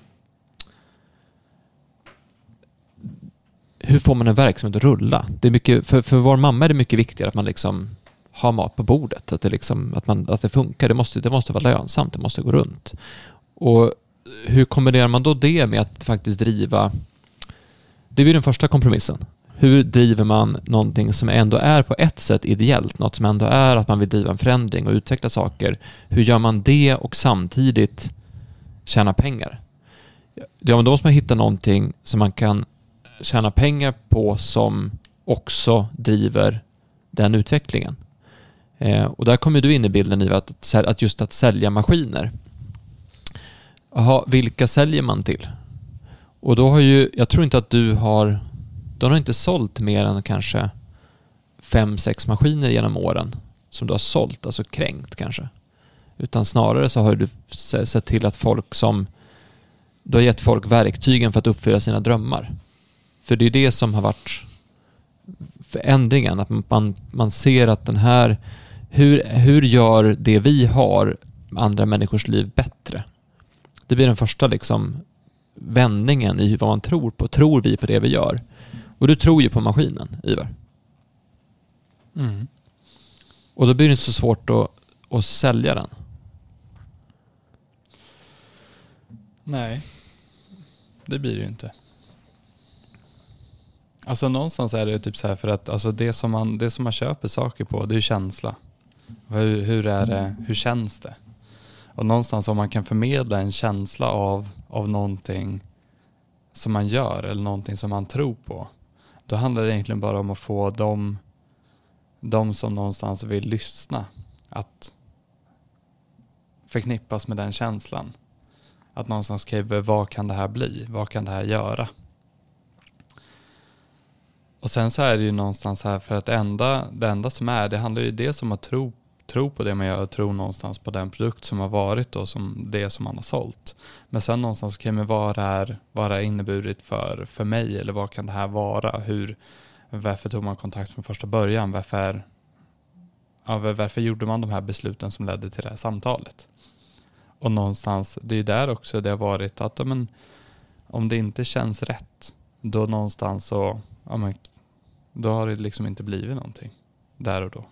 Hur får man en verksamhet att rulla? Det är mycket, för, för vår mamma är det mycket viktigare att man liksom har mat på bordet. Att det, liksom, att man, att det funkar. Det måste, det måste vara lönsamt. Det måste gå runt. Och hur kombinerar man då det med att faktiskt driva... Det blir den första kompromissen. Hur driver man någonting som ändå är på ett sätt ideellt, något som ändå är att man vill driva en förändring och utveckla saker. Hur gör man det och samtidigt tjäna pengar? Ja, men då måste man hitta någonting som man kan tjäna pengar på som också driver den utvecklingen. Eh, och där kommer du in i bilden i att, att just att sälja maskiner. Aha, vilka säljer man till? Och då har ju, jag tror inte att du har, de har inte sålt mer än kanske fem, sex maskiner genom åren som du har sålt, alltså kränkt kanske. Utan snarare så har du sett till att folk som, du har gett folk verktygen för att uppfylla sina drömmar. För det är det som har varit förändringen, att man, man ser att den här, hur, hur gör det vi har andra människors liv bättre? Det blir den första liksom vändningen i vad man tror på. Tror vi på det vi gör? Och du tror ju på maskinen, Ivar. Mm. Och då blir det inte så svårt att, att sälja den. Nej, det blir det ju inte. Alltså någonstans är det typ så här för att alltså det, som man, det som man köper saker på, det är ju känsla. Hur, hur, är det, hur känns det? Och någonstans om man kan förmedla en känsla av, av någonting som man gör eller någonting som man tror på. Då handlar det egentligen bara om att få dem, de som någonstans vill lyssna att förknippas med den känslan. Att någonstans skriva vad kan det här bli? Vad kan det här göra? Och sen så är det ju någonstans här för att det enda, det enda som är, det handlar ju dels om att tro tro på det man gör och tro någonstans på den produkt som har varit och som det som man har sålt. Men sen någonstans kan men vad är, vad det inneburit för, för mig eller vad kan det här vara? Hur, varför tog man kontakt från första början? Varför, ja, varför gjorde man de här besluten som ledde till det här samtalet? Och någonstans, det är ju där också det har varit att men, om det inte känns rätt, då någonstans så, ja, men, då har det liksom inte blivit någonting där och då.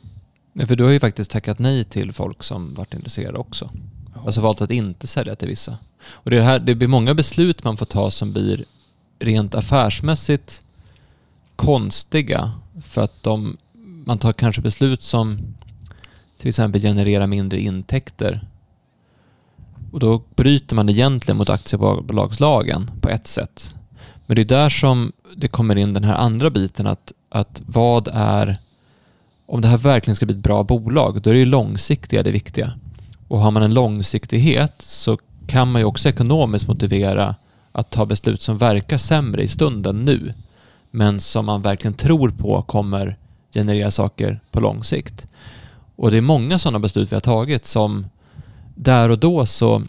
Ja, för du har ju faktiskt tackat nej till folk som varit intresserade också. Ja. Alltså valt att inte sälja till vissa. Och det, här, det blir många beslut man får ta som blir rent affärsmässigt konstiga för att de, man tar kanske beslut som till exempel genererar mindre intäkter. Och då bryter man egentligen mot aktiebolagslagen på ett sätt. Men det är där som det kommer in den här andra biten att, att vad är om det här verkligen ska bli ett bra bolag, då är det ju långsiktiga det viktiga. Och har man en långsiktighet så kan man ju också ekonomiskt motivera att ta beslut som verkar sämre i stunden nu, men som man verkligen tror på kommer generera saker på lång sikt. Och det är många sådana beslut vi har tagit som där och då så,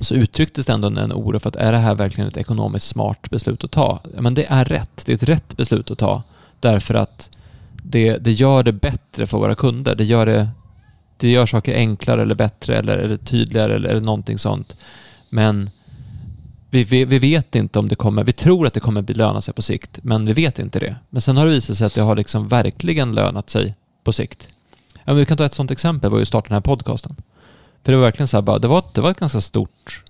så uttrycktes det ändå en oro för att är det här verkligen ett ekonomiskt smart beslut att ta? Men det är rätt. Det är ett rätt beslut att ta därför att det, det gör det bättre för våra kunder. Det gör, det, det gör saker enklare eller bättre eller, eller tydligare eller, eller någonting sånt. Men vi, vi, vi, vet inte om det kommer, vi tror att det kommer löna sig på sikt, men vi vet inte det. Men sen har det visat sig att det har liksom verkligen lönat sig på sikt. Ja, men vi kan ta ett sånt exempel, var ju starta den här podcasten. För det var verkligen så här, bara, det, var, det var ett ganska stort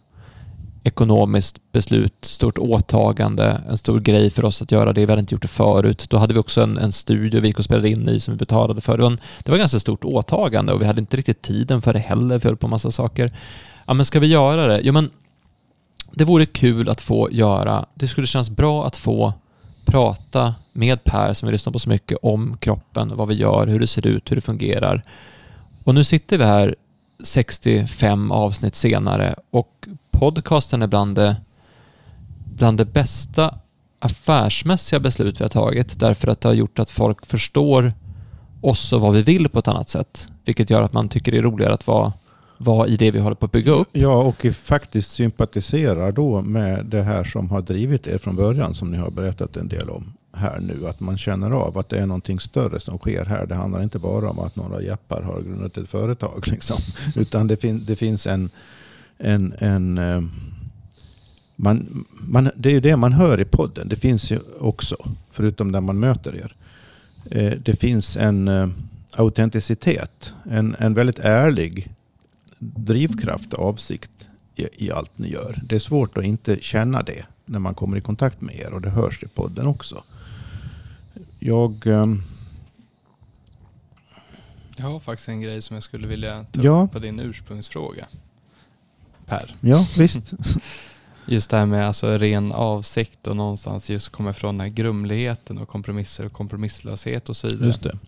ekonomiskt beslut, stort åtagande, en stor grej för oss att göra det. Vi hade inte gjort det förut. Då hade vi också en, en studio vi gick och spelade in i som vi betalade för. Det var, en, det var ett ganska stort åtagande och vi hade inte riktigt tiden för det heller. Vi höll på en massa saker. Ja, men ska vi göra det? Jo, men det vore kul att få göra. Det skulle kännas bra att få prata med Per, som vi lyssnar på så mycket, om kroppen, vad vi gör, hur det ser ut, hur det fungerar. Och nu sitter vi här 65 avsnitt senare och podcasten är bland det, bland det bästa affärsmässiga beslut vi har tagit därför att det har gjort att folk förstår oss och vad vi vill på ett annat sätt. Vilket gör att man tycker det är roligare att vara vara i det vi håller på att bygga upp. Ja, och faktiskt sympatiserar då med det här som har drivit er från början, som ni har berättat en del om här nu. Att man känner av att det är någonting större som sker här. Det handlar inte bara om att några jappar har grundat ett företag. [laughs] Liksom. Utan det, fin det finns en en, en eh, man, man, det är ju det man hör i podden. Det finns ju också, förutom där man möter er. Eh, det finns en eh, autenticitet, en, en väldigt ärlig drivkraft och avsikt i, i allt ni gör. Det är svårt att inte känna det när man kommer i kontakt med er och det hörs i podden också. Jag... Jag har faktiskt en grej som jag skulle vilja ta Ja. upp på din ursprungsfråga. Per. Ja, visst. [laughs] Just det här med alltså ren avsikt och någonstans just komma ifrån den här grumligheten och kompromisser och kompromisslöshet och så vidare. Just det.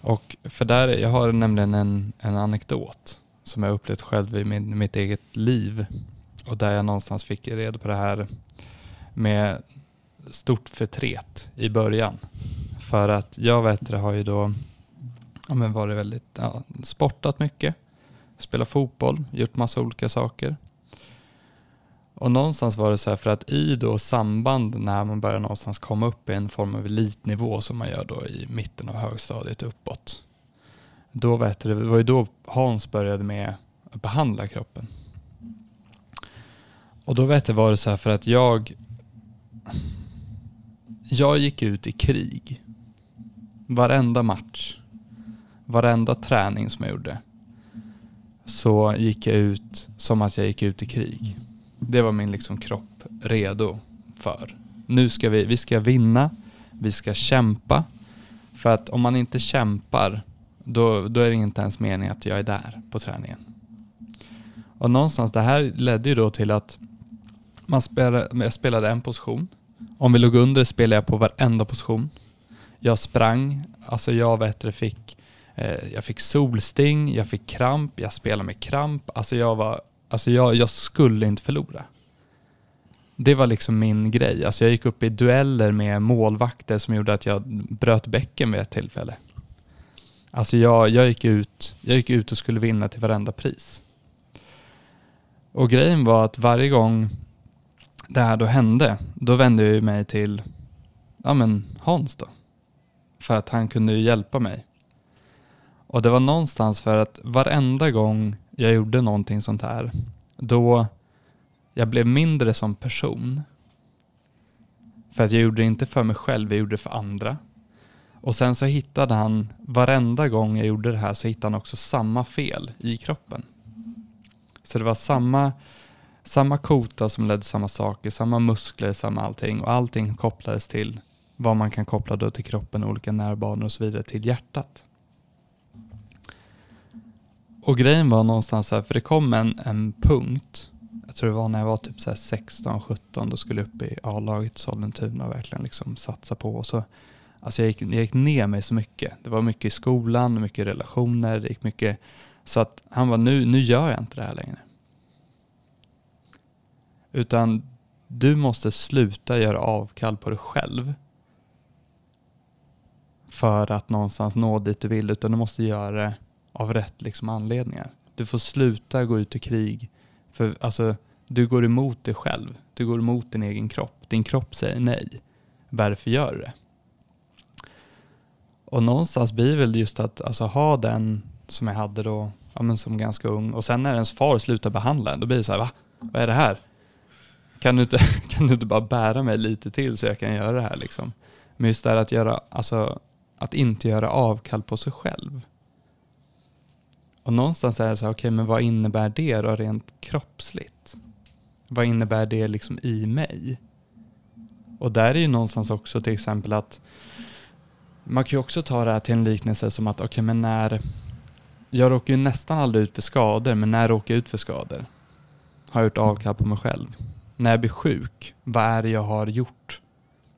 Och för där, jag har nämligen en, en anekdot som jag upplevt själv i min, mitt eget liv. Och där jag någonstans fick reda på det här med stort förtret i början. För att jag vet det har ju då ja, men varit väldigt, ja, sportat mycket, spelat fotboll, gjort massa olika saker. Och någonstans var det så här för att i då samband när man börjar någonstans komma upp i en form av elitnivå som man gör då i mitten av högstadiet uppåt. Då vet du, det var ju då Hans började med att behandla kroppen. Och då vet jag var det så här för att jag jag gick ut i krig. Varenda match. Varenda träning som jag gjorde. Så gick jag ut som att jag gick ut i krig. Det var min liksom kropp redo för. Nu ska vi, vi ska vinna, vi ska kämpa. För att om man inte kämpar, då, då är det inte ens meningen att jag är där på träningen. Och någonstans, det här ledde ju då till att man spelade, jag spelade en position. Om vi låg under spelade jag på varenda position. Jag sprang, alltså jag vet det, fick, Eh, jag fick solsting, jag fick kramp, jag spelade med kramp. Alltså jag var, alltså jag, jag skulle inte förlora. Det var liksom min grej. Alltså jag gick upp i dueller med målvakter som gjorde att jag bröt bäcken vid ett tillfälle. Alltså jag, jag, gick ut, jag gick ut och skulle vinna till varenda pris. Och grejen var att varje gång det här då hände, då vände jag mig till, ja men Hans då. För att han kunde ju hjälpa mig. Och det var någonstans för att varenda gång jag gjorde någonting sånt här, då jag blev mindre som person. För att jag gjorde det inte för mig själv, jag gjorde det för andra. Och sen så hittade han, varenda gång jag gjorde det här så hittade han också samma fel i kroppen. Så det var samma, samma kota som ledde samma saker, samma muskler, samma allting. Och allting kopplades till vad man kan koppla då till kroppen, olika nervbanor och så vidare, till hjärtat. Och grejen var någonstans här, för det kom en, en punkt, jag tror det var när jag var typ 16, 17, då skulle jag upp i A-laget Sollentuna och verkligen liksom satsa på. Och så, alltså jag gick, jag gick ner mig så mycket. Det var mycket i skolan, mycket relationer, det gick mycket. Så att han var nu, nu gör jag inte det här längre. Utan du måste sluta göra avkall på dig själv. För att någonstans nå dit du vill, utan du måste göra det av rätt liksom anledningar. Du får sluta gå ut i krig. För alltså, du går emot dig själv. Du går emot din egen kropp. Din kropp säger nej. Varför gör du det? Och någonstans blir väl just att alltså, ha den som jag hade då, ja, men som ganska ung. Och sen när ens far slutar behandla en, då blir det så här, va? Vad är det här? Kan du, inte, [laughs] kan du inte bara bära mig lite till så jag kan göra det här liksom? Men just det här att göra, alltså, att inte göra avkall på sig själv. Och någonstans är det så här, okej, men vad innebär det då rent kroppsligt? Vad innebär det liksom i mig? Och där är ju någonstans också till exempel att man kan ju också ta det här till en liknelse som att, okej, men när jag råkar ju nästan aldrig ut för skador, men när jag råkar ut för skador har jag gjort avkall på mig själv. När jag blir sjuk, vad är det jag har gjort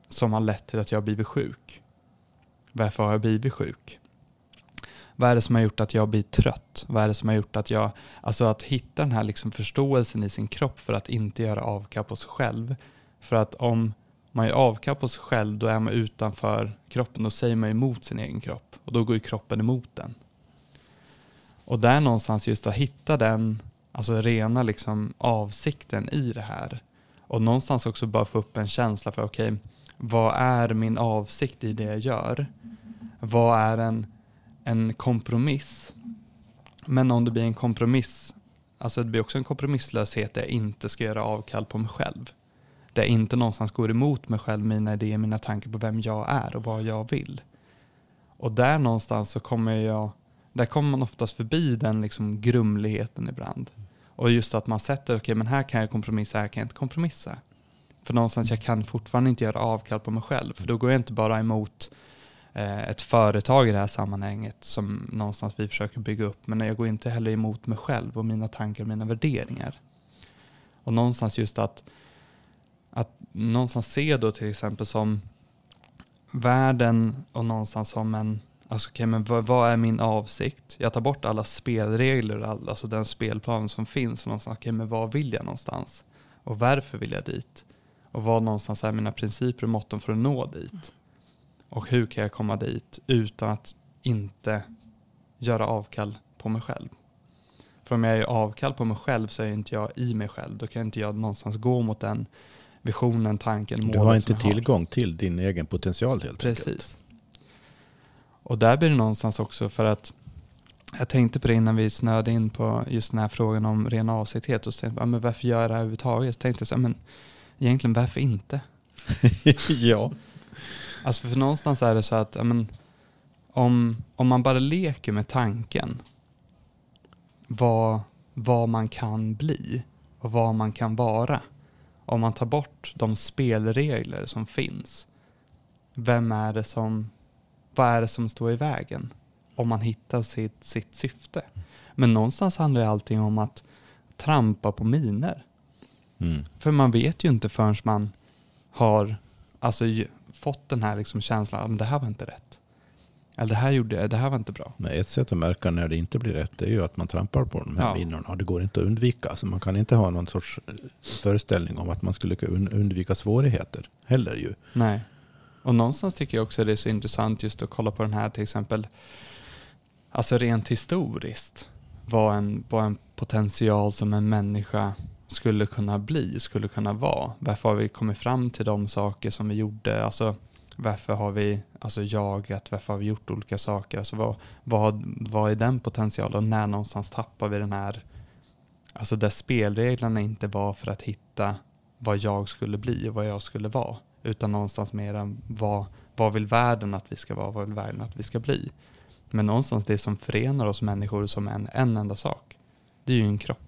som har lett till att jag har blivit sjuk? Varför har jag blivit sjuk? Vad är det som har gjort att jag blir trött? Vad är det som har gjort att jag, alltså att hitta den här liksom förståelsen i sin kropp för att inte göra avkall på sig själv. För att om man gör avkall på sig själv, då är man utanför kroppen, då säger man emot sin egen kropp och då går ju kroppen emot den. Och där någonstans just att hitta den, alltså rena liksom avsikten i det här. Och någonstans också bara få upp en känsla för, okej, okay, vad är min avsikt i det jag gör? Vad är en, en kompromiss? Men om det blir en kompromiss, alltså det blir också en kompromisslöshet där jag inte ska göra avkall på mig själv. Där jag inte någonstans går emot mig själv, mina idéer, mina tankar på vem jag är och vad jag vill. Och där någonstans så kommer jag, där kommer man oftast förbi den liksom grumligheten ibland. Och just att man sätter, okej okay, men här kan jag kompromissa, här kan jag inte kompromissa. För någonstans jag kan fortfarande inte göra avkall på mig själv, för då går jag inte bara emot Eh, ett företag i det här sammanhanget som någonstans vi försöker bygga upp, men jag går inte heller emot mig själv och mina tankar och mina värderingar. Och någonstans just att, att någonstans se då till exempel som världen och någonstans som en, alltså okay, men vad, vad, är min avsikt? Jag tar bort alla spelregler, all, alltså den spelplan som finns. Och någonstans, okay, men vad vill jag någonstans? Och varför vill jag dit? Och vad någonstans är mina principer och måtten för att nå dit? Och hur kan jag komma dit utan att inte göra avkall på mig själv? För om jag gör avkall på mig själv så är inte jag i mig själv. Då kan inte jag någonstans gå mot den visionen, tanken, målet Du har inte tillgång har. till din egen potential helt Precis. enkelt. Och där blir det någonstans också för att jag tänkte på det innan vi snöade in på just den här frågan om ren avsiktlighet. Och så tänkte jag, men varför gör jag det här överhuvudtaget? Så tänkte jag så men egentligen varför inte? [laughs] ja. Alltså för, någonstans är det så att men, om, om man bara leker med tanken vad, vad man kan bli och vad man kan vara om man tar bort de spelregler som finns, vem är det som, vad är det som står i vägen? Om man hittar sitt, sitt syfte. Men någonstans handlar ju allting om att trampa på miner. Mm. För man vet ju inte förrän man har alltså, fått den här liksom känslan att det här var inte rätt. Eller det här, gjorde, det här var inte bra. Nej, ett sätt att märka när det inte blir rätt är ju att man trampar på de här ja. minorna. Det går inte att undvika. Så man kan inte ha någon sorts eh, föreställning om att man skulle kunna undvika svårigheter heller ju. Nej. Och någonstans tycker jag också det är så intressant just att kolla på den här till exempel, alltså rent historiskt, vad en, vad en potential som en människa skulle kunna bli, skulle kunna vara. Varför har vi kommit fram till de saker som vi gjorde? Alltså, varför har vi alltså, jagat? Varför har vi gjort olika saker? Alltså, vad, vad, vad är den potentialen? Och när någonstans tappar vi den här, alltså där spelreglerna inte var för att hitta vad jag skulle bli och vad jag skulle vara, utan någonstans mer vad, vad vill världen att vi ska vara, vad vill världen att vi ska bli? Men någonstans det som förenar oss människor som en, en enda sak, det är ju en kropp.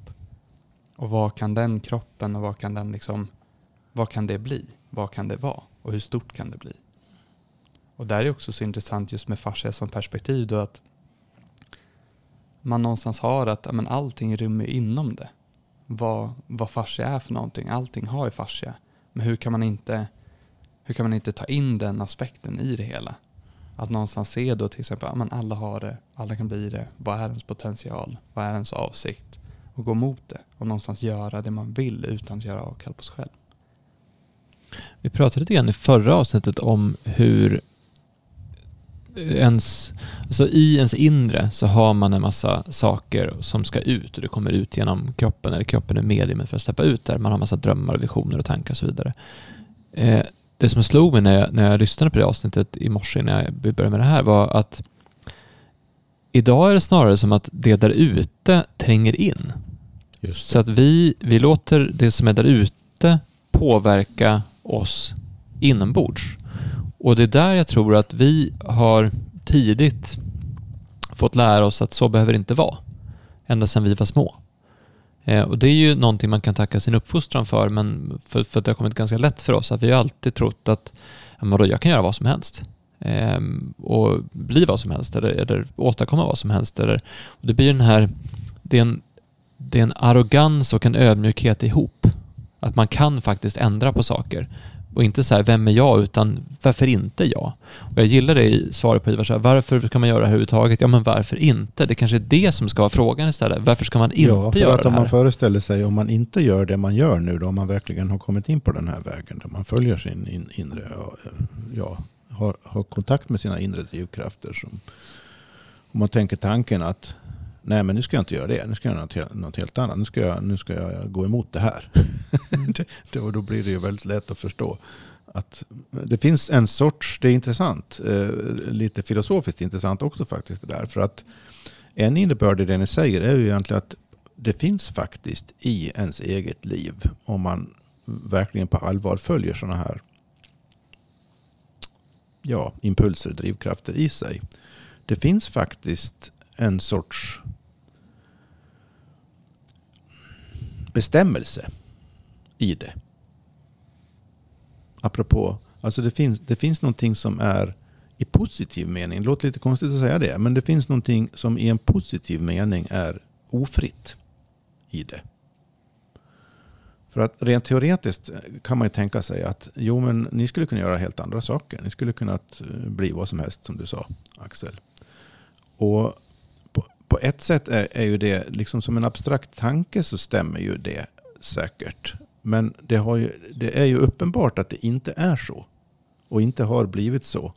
Och vad kan den kroppen och vad kan den liksom, vad kan det bli? Vad kan det vara? Och hur stort kan det bli? Och där är också så intressant just med fascia som perspektiv då att man någonstans har att men allting rymmer inom det. Vad, vad fascia är för någonting. Allting har ju fascia. Men hur kan man inte hur kan man inte ta in den aspekten i det hela? Att någonstans se då till exempel, att alla har det, alla kan bli det. Vad är ens potential? Vad är ens avsikt? Och gå mot det och någonstans göra det man vill utan att göra avkall på sig själv. Vi pratade lite grann i förra avsnittet om hur ens, alltså i ens inre så har man en massa saker som ska ut och det kommer ut genom kroppen, eller kroppen är mediumet för att släppa ut där. Man har massa drömmar, visioner och tankar och så vidare. Eh, det som slog mig när jag, när jag lyssnade på det avsnittet i morse när jag började med det här var att idag är det snarare som att det där ute tränger in. Så att vi, vi låter det som är där ute påverka oss inombords. Och det är där jag tror att vi har tidigt fått lära oss att så behöver det inte vara. Ända sedan vi var små. Eh, och det är ju någonting man kan tacka sin uppfostran för, men för, för att det har kommit ganska lätt för oss. Att vi har alltid trott att ja, jag kan göra vad som helst. Eh, och bli vad som helst eller, eller åstadkomma vad som helst. Eller, och det blir den här, det är, en, det är en arrogans och en ödmjukhet ihop. Att man kan faktiskt ändra på saker. Och inte så här, vem är jag? Utan varför inte jag? Och jag gillar det i svaret på Ivar, så här, varför kan man göra det överhuvudtaget? Ja, men varför inte? Det kanske är det som ska vara frågan istället. Varför ska man inte ja, för göra att det här? om man föreställer sig, om man inte gör det man gör nu då, om man verkligen har kommit in på den här vägen, där man följer sin in, inre, ja, har, har kontakt med sina inre drivkrafter. Som, om man tänker tanken att nej men nu ska jag inte göra det, nu ska jag göra något, helt- något helt annat, nu ska jag, nu ska jag gå emot det här. [laughs] det, det, och då blir det ju väldigt lätt att förstå att det finns en sorts, det är intressant, eh, lite filosofiskt intressant också faktiskt det där. För att en innebörd i det ni säger är ju egentligen att det finns faktiskt i ens eget liv, om man verkligen på allvar följer sådana här ja, impulser, drivkrafter i sig. Det finns faktiskt en sorts bestämmelse i det. Apropå, alltså det finns, det finns någonting som är i positiv mening, det låter lite konstigt att säga det, men det finns någonting som i en positiv mening är ofritt i det. För att rent teoretiskt kan man ju tänka sig att jo, men ni skulle kunna göra helt andra saker. Ni skulle kunna eh, bli vad som helst som du sa, Axel. Och på, ett sätt är, är ju det, liksom som en abstrakt tanke så stämmer ju det säkert. Men det, har ju, det är ju uppenbart att det inte är så. Och inte har blivit så.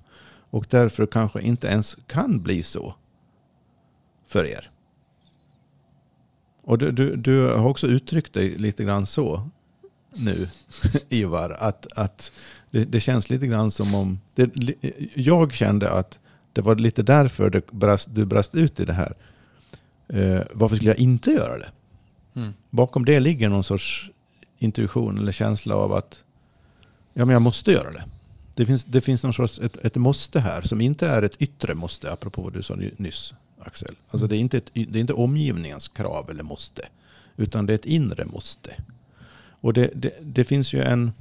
Och därför kanske inte ens kan bli så för er. Och du, du, du har också uttryckt dig lite grann så nu, [laughs] Ivar, att, att det, det känns lite grann som om... Det, jag kände att det var lite därför brast, du brast ut i det här. Eh, varför skulle jag inte göra det? Mm. Bakom det ligger någon sorts intuition eller känsla av att ja, men jag måste göra det. Det finns, det finns någon sorts ett, ett måste här som inte är ett yttre måste, apropå vad du sa ny- nyss, Axel. Alltså det är, inte ett, det är inte omgivningens krav eller måste, utan det är ett inre måste. Och det, det, det finns ju en...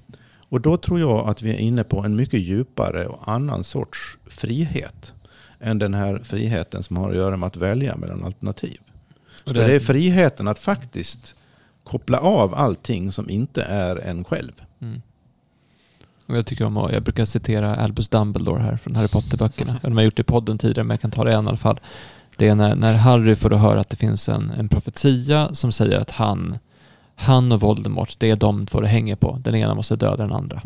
Och då tror jag att vi är inne på en mycket djupare och annan sorts frihet än den här friheten som har att göra med att välja mellan alternativ. Och För det är friheten att faktiskt koppla av allting som inte är en själv. Mm. Och jag tycker om att, jag brukar citera Albus Dumbledore här från Harry Potter-böckerna. [laughs] De har gjort det i podden tidigare, men jag kan ta det i alla fall. Det är när, när Harry får höra att det finns en, en profetia som säger att han, han och Voldemort, det är de två det hänger på. Den ena måste döda den andra.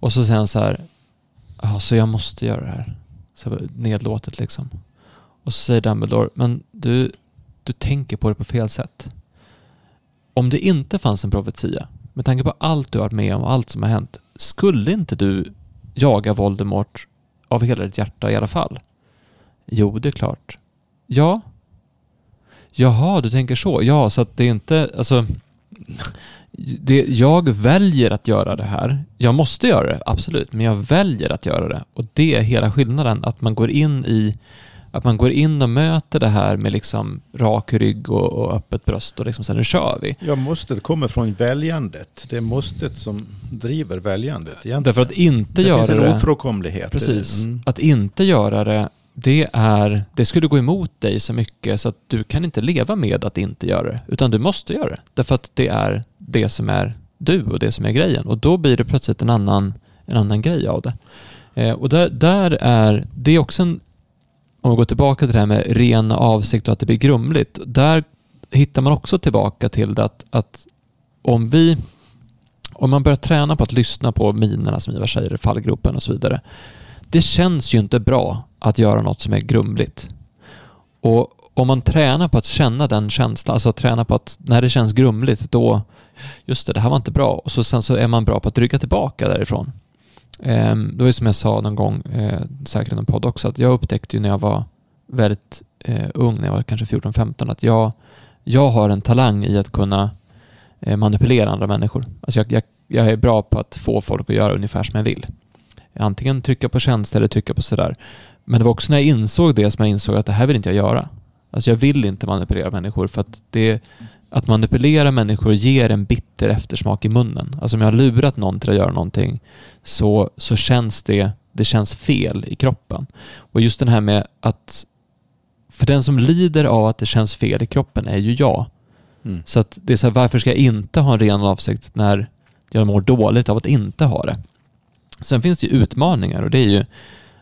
Och så säger han så här, ja, så jag måste göra det här. Så nedlåtet liksom. Och så säger Dumbledore, men du, du tänker på det på fel sätt. Om det inte fanns en profetia, med tanke på allt du har varit med om och allt som har hänt, skulle inte du jaga Voldemort av hela ditt hjärta i alla fall? Jo, det är klart. Ja. Jaha, du tänker så. Ja, så att det är inte, alltså... Det, jag väljer att göra det här. Jag måste göra det, absolut, men jag väljer att göra det. Och det är hela skillnaden, att man går in i att man går in och möter det här med liksom rak rygg och, och öppet bröst och liksom så här, nu kör vi. Ja, måstet kommer från väljandet. Det är måstet som driver väljandet. Egentligen. Därför att inte det göra finns en det... ofrånkomlighet. Precis. Mm. Att inte göra det, det är... Det skulle gå emot dig så mycket så att du kan inte leva med att inte göra det. Utan du måste göra det. Därför att det är det som är du och det som är grejen. Och då blir det plötsligt en annan, en annan grej av det. Eh, och där, där är... Det är också en... Om vi går tillbaka till det här med ren avsikt och att det blir grumligt. Där hittar man också tillbaka till det att, att om vi... Om man börjar träna på att lyssna på minerna som Ivar säger, fallgropen och så vidare. Det känns ju inte bra att göra något som är grumligt. Och om man tränar på att känna den känslan, alltså träna på att när det känns grumligt, då, just det, det här var inte bra. Och så, sen så är man bra på att rygga tillbaka därifrån. Ehm, det var ju som jag sa någon gång, eh, säkert i någon podd också, att jag upptäckte ju när jag var väldigt eh, ung, när jag var kanske 14-15, att jag, jag har en talang i att kunna eh, manipulera andra människor. Alltså jag, jag, jag är bra på att få folk att göra ungefär som jag vill. Antingen trycka på tjänster eller trycka på sådär. Men det var också när jag insåg det som jag insåg att det här vill inte jag göra. Alltså jag vill inte manipulera människor för att det att manipulera människor ger en bitter eftersmak i munnen. Alltså om jag har lurat någon till att göra någonting så, så känns det, det känns fel i kroppen. Och just den här med att för den som lider av att det känns fel i kroppen är ju jag. Mm. Så att det är så här, varför ska jag inte ha en ren avsikt när jag mår dåligt av att inte ha det? Sen finns det ju utmaningar och det är ju,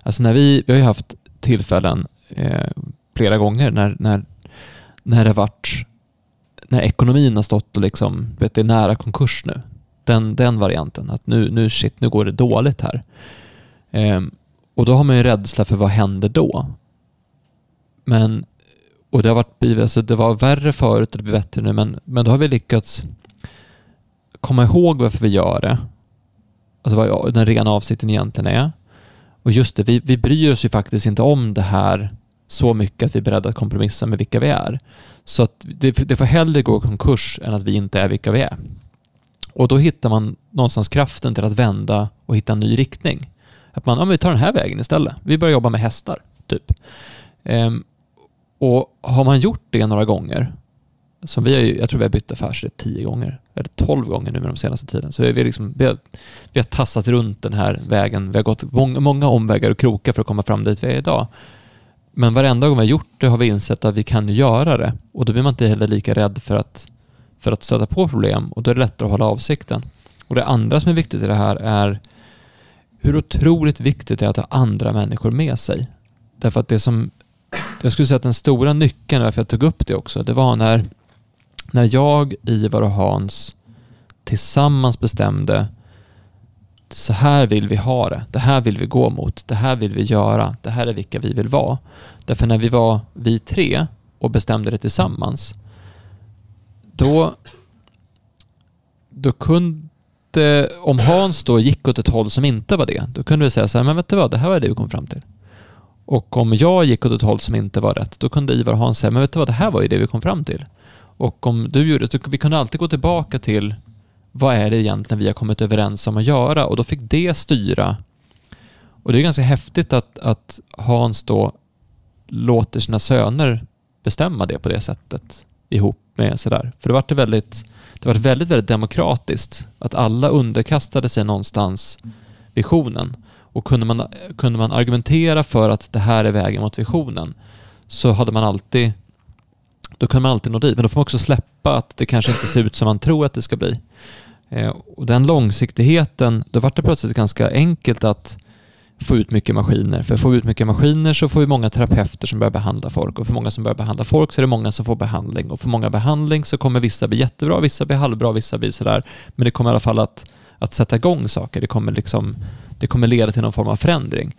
alltså när vi, vi har ju haft tillfällen eh, flera gånger när, när, när det varit, när ekonomin har stått och liksom, vet, det är nära konkurs nu. Den, den varianten, att nu, nu shit, nu går det dåligt här. Eh, och då har man ju rädsla för vad händer då? Men, Och det har varit, alltså det var värre förut och det blir bättre nu, men, men då har vi lyckats komma ihåg varför vi gör det. Alltså vad den rena avsikten egentligen är. Och just det, vi, vi bryr oss ju faktiskt inte om det här så mycket att vi är beredda att kompromissa med vilka vi är. Så att det, det får hellre gå i konkurs än att vi inte är vilka vi är. Och då hittar man någonstans kraften till att vända och hitta en ny riktning. Att man, ja, vi tar den här vägen istället. Vi börjar jobba med hästar, typ. Ehm, och har man gjort det några gånger, som vi har ju, jag tror vi har bytt affärsidé tio gånger, eller tolv gånger nu med de senaste tiden. Så vi, liksom, vi, har, vi har tassat runt den här vägen. Vi har gått många, många omvägar och krokar för att komma fram dit vi är idag. Men varenda gång vi har gjort det har vi insett att vi kan göra det. Och då blir man inte heller lika rädd för att, för att stöta på problem och då är det lättare att hålla avsikten. Och det andra som är viktigt i det här är hur otroligt viktigt det är att ha andra människor med sig. Därför att det som, jag skulle säga att den stora nyckeln, varför jag tog upp det också, det var när, när jag, Ivar och Hans tillsammans bestämde så här vill vi ha det, det här vill vi gå mot, det här vill vi göra, det här är vilka vi vill vara. Därför när vi var vi tre och bestämde det tillsammans, då, då kunde, om Hans då gick åt ett håll som inte var det, då kunde vi säga så här, men vet du vad, det här var det vi kom fram till. Och om jag gick åt ett håll som inte var rätt, då kunde Ivar och Hans säga, men vet du vad, det här var ju det vi kom fram till. Och om du gjorde det, vi kunde alltid gå tillbaka till vad är det egentligen vi har kommit överens om att göra? Och då fick det styra. Och det är ganska häftigt att, att Hans då låter sina söner bestämma det på det sättet ihop med sådär. För det var väldigt, det var väldigt, väldigt demokratiskt. Att alla underkastade sig någonstans visionen. Och kunde man, kunde man argumentera för att det här är vägen mot visionen så hade man alltid då kan man alltid nå dit. Men då får man också släppa att det kanske inte ser ut som man tror att det ska bli. Eh, och den långsiktigheten, då vart det plötsligt ganska enkelt att få ut mycket maskiner. För får vi ut mycket maskiner så får vi många terapeuter som börjar behandla folk och för många som börjar behandla folk så är det många som får behandling och för många behandling så kommer vissa bli jättebra, vissa blir halvbra, vissa blir sådär. Men det kommer i alla fall att, att sätta igång saker. Det kommer, liksom, det kommer leda till någon form av förändring.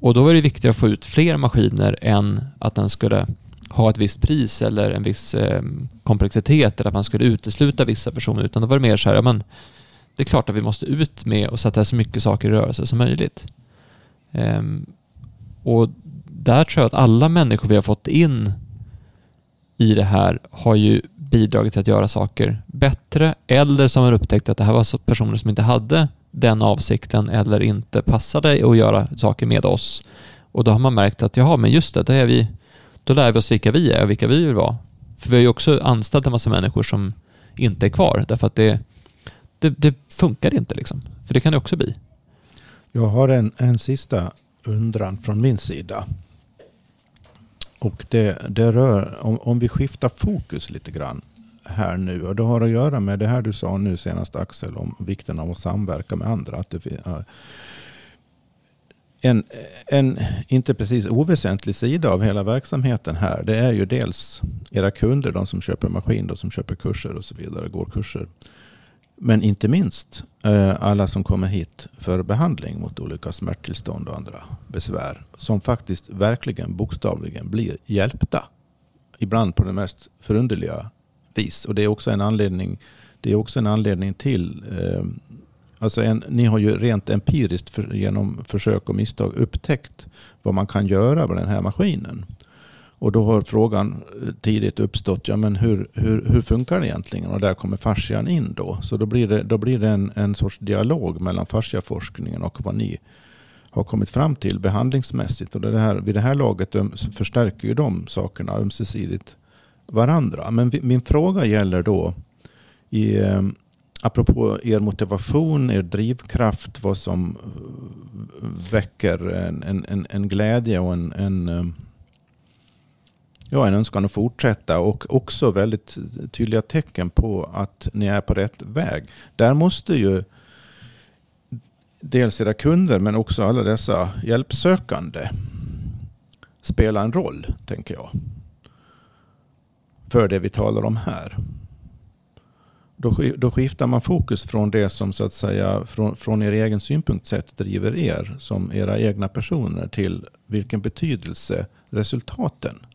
Och då är det viktigare att få ut fler maskiner än att den skulle ha ett visst pris eller en viss eh, komplexitet eller att man skulle utesluta vissa personer utan då var det mer så här, ja men det är klart att vi måste ut med och sätta så mycket saker i rörelse som möjligt. Um, och där tror jag att alla människor vi har fått in i det här har ju bidragit till att göra saker bättre eller som har upptäckt att det här var personer som inte hade den avsikten eller inte passade att göra saker med oss. Och då har man märkt att jaha, men just det, då är vi då lär vi oss vilka vi är och vilka vi vill vara. För vi har ju också anställt en massa människor som inte är kvar därför att det, det, det funkar inte liksom. För det kan det också bli. Jag har en, en sista undran från min sida. Och det, det rör, om, om vi skiftar fokus lite grann här nu. Och det har att göra med det här du sa nu senast Axel om vikten av att samverka med andra. Att det, en, en inte precis oväsentlig sida av hela verksamheten här, det är ju dels era kunder, de som köper maskin, de som köper kurser och så vidare, går kurser. Men inte minst eh, alla som kommer hit för behandling mot olika smärttillstånd och andra besvär. Som faktiskt verkligen bokstavligen blir hjälpta. Ibland på det mest förunderliga vis. Och det är också en anledning, det är också en anledning till eh, Alltså en, ni har ju rent empiriskt för, genom försök och misstag upptäckt vad man kan göra med den här maskinen. Och då har frågan eh, tidigt uppstått, ja men hur, hur, hur funkar det egentligen? Och där kommer fascian in då. Så då blir det, då blir det en, en sorts dialog mellan fasciaforskningen och vad ni har kommit fram till behandlingsmässigt. Och det här, vid det här laget förstärker ju de sakerna ömsesidigt varandra. Men min fråga gäller då i eh, apropå er motivation, er drivkraft, vad som eh, väcker en, en, en glädje och en, en, eh, ja, en önskan att fortsätta och också väldigt tydliga tecken på att ni är på rätt väg. Där måste ju dels era kunder men också alla dessa hjälpsökande spela en roll, tänker jag. För det vi talar om här då, då skiftar man fokus från det som så att säga från, från er egen synpunkt sett driver er som era egna personer till vilken betydelse resultaten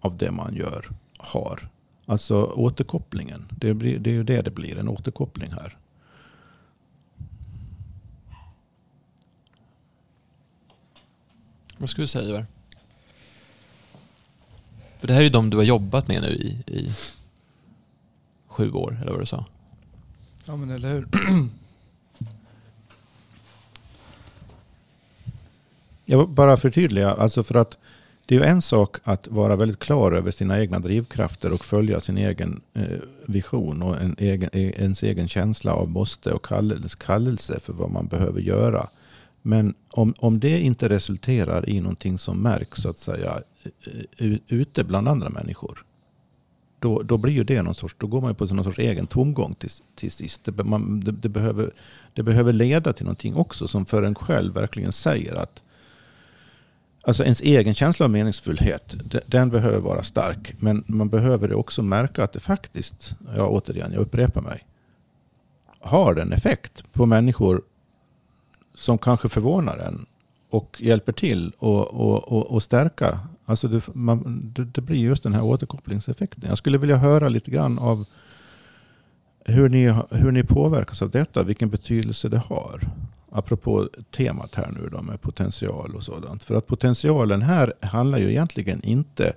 av det man gör har. Alltså återkopplingen. Det, blir, det är ju det det blir, en återkoppling här. Vad skulle du säga Ivar? För det här är ju de du har jobbat med nu i, i sju år, eller vad du sa. Ja men eller hur. [clears throat] Jag vill bara förtydliga, alltså för att det är ju en sak att vara väldigt klar över sina egna drivkrafter och följa sin egen eh, vision och en egen, e- ens egen känsla av måste och kallelse, för vad man behöver göra. Men om, om det inte resulterar i någonting som märks så att säga u- ute bland andra människor. Då, då blir ju det någon sorts, då går man ju på någon sorts egen tomgång till, till sist. Det, man, det, det, behöver, det behöver leda till någonting också som för en själv verkligen säger att Alltså ens egen känsla av meningsfullhet, den behöver vara stark. Men man behöver också märka att det faktiskt, ja återigen, jag upprepar mig, har en effekt på människor som kanske förvånar en och hjälper till och, och, och, och stärka. Alltså det, man, det, det blir just den här återkopplingseffekten. Jag skulle vilja höra lite grann av hur ni, hur ni påverkas av detta, vilken betydelse det har. Apropå temat här nu då med potential och sådant. För att potentialen här handlar ju egentligen inte...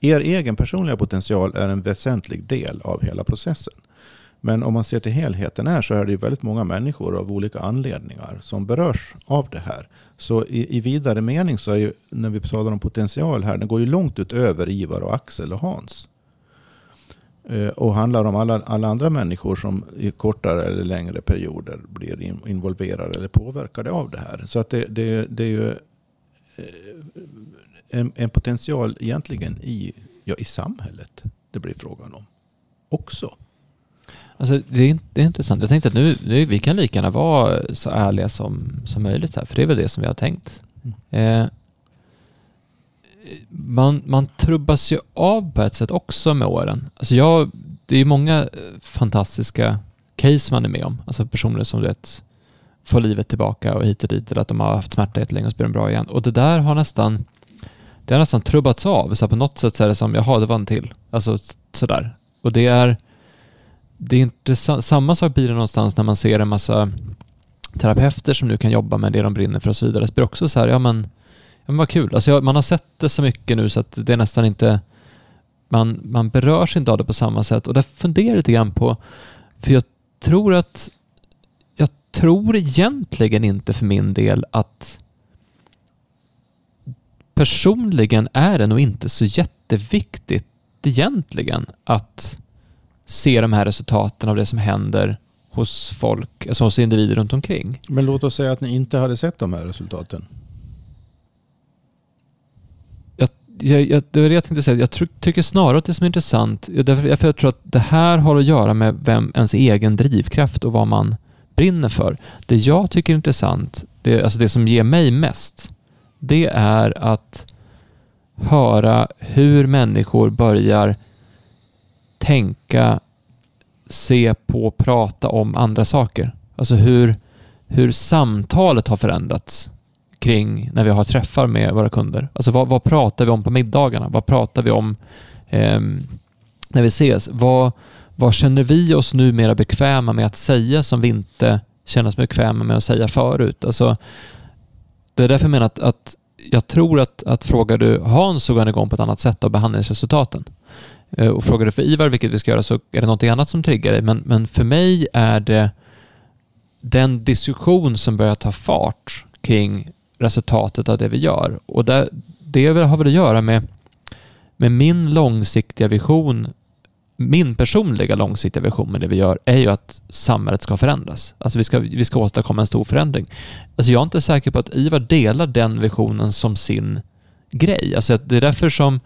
Er egen personliga potential är en väsentlig del av hela processen. Men om man ser till helheten här så är det ju väldigt många människor av olika anledningar som berörs av det här. Så i, i vidare mening så är ju, när vi talar om potential här, den går ju långt utöver Ivar och Axel och Hans. Eh, Och handlar om alla, alla andra människor som i kortare eller längre perioder blir in, involverade eller påverkade av det här. Så att det, det, det är ju eh, en, en potential egentligen i, ja, i samhället det blir frågan om också. Alltså, det, är, det är intressant. Jag tänkte att nu, nu vi kan lika gärna vara så ärliga som, som möjligt här, för det är väl det som vi har tänkt. Eh, man, man trubbas ju av på ett sätt också med åren. Alltså jag, det är ju många eh, fantastiska case man är med om. Alltså personer som du vet får livet tillbaka och hit och dit, eller att de har haft smärta jättelänge och så blir de bra igen. Och det där har nästan, det har nästan trubbats av. Så på något sätt så är det som, jaha, det var en till. Alltså sådär. Och det är, det är intressant. Samma sak blir det någonstans när man ser en massa terapeuter som nu kan jobba med det de brinner för och så vidare. Så blir det också så här, ja men, ja, men vad kul. Alltså jag, man har sett det så mycket nu så att det är nästan inte, man, man berörs inte av det på samma sätt. Och där funderar jag lite grann på, för jag tror att, jag tror egentligen inte för min del att personligen är det nog inte så jätteviktigt egentligen att se de här resultaten av det som händer hos folk, alltså hos individer runt omkring. Men låt oss säga att ni inte hade sett de här resultaten. Jag, jag, jag, det var det jag tänkte säga. Jag tycker snarare att det som är intressant, därför för jag tror att det här har att göra med vem ens egen drivkraft och vad man brinner för. Det jag tycker är intressant, det, alltså det som ger mig mest, det är att höra hur människor börjar tänka, se på, prata om andra saker. Alltså hur, hur samtalet har förändrats kring när vi har träffar med våra kunder. Alltså vad, vad pratar vi om på middagarna? Vad pratar vi om eh, när vi ses? Vad, vad känner vi oss numera bekväma med att säga som vi inte känner oss bekväma med att säga förut? Alltså, det är därför jag menar att, att jag tror att, att frågar du Hans så går han igång på ett annat sätt av behandlingsresultaten. Eh, och frågar du för Ivar vilket vi ska göra så är det någonting annat som triggar dig. Men, men för mig är det den diskussion som börjar ta fart kring resultatet av det vi gör. Och det, det har väl att göra med, med min långsiktiga vision, min personliga långsiktiga vision med det vi gör, är ju att samhället ska förändras. Alltså vi ska, vi ska åstadkomma en stor förändring. Alltså jag är inte säker på att Ivar delar den visionen som sin grej. Alltså det är därför som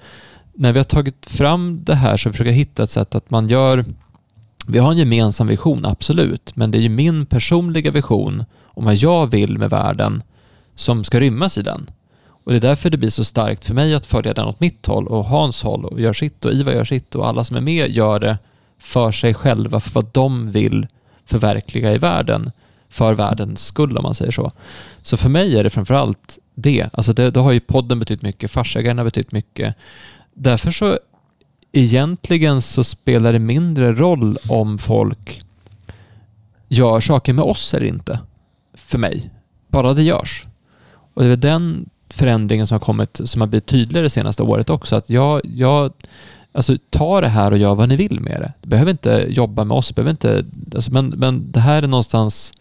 när vi har tagit fram det här så försöker jag hitta ett sätt att man gör vi har en gemensam vision, absolut, men det är ju min personliga vision om vad jag vill med världen som ska rymmas i den. Och det är därför det blir så starkt för mig att följa den åt mitt håll och Hans håll och gör sitt och Ivar gör sitt och alla som är med gör det för sig själva, för vad de vill förverkliga i världen, för världens skull om man säger så. Så för mig är det framförallt det. Alltså det, det har ju podden betytt mycket, Farsägarna har betytt mycket därför så egentligen så spelar det mindre roll om folk gör saker med oss eller inte. För mig. Bara det görs. Och det är den förändringen som har kommit, som har blivit tydligare det senaste året också. Att jag, jag alltså ta det här och gör vad ni vill med det. Du behöver inte jobba med oss, behöver inte, alltså, men, men det här är någonstans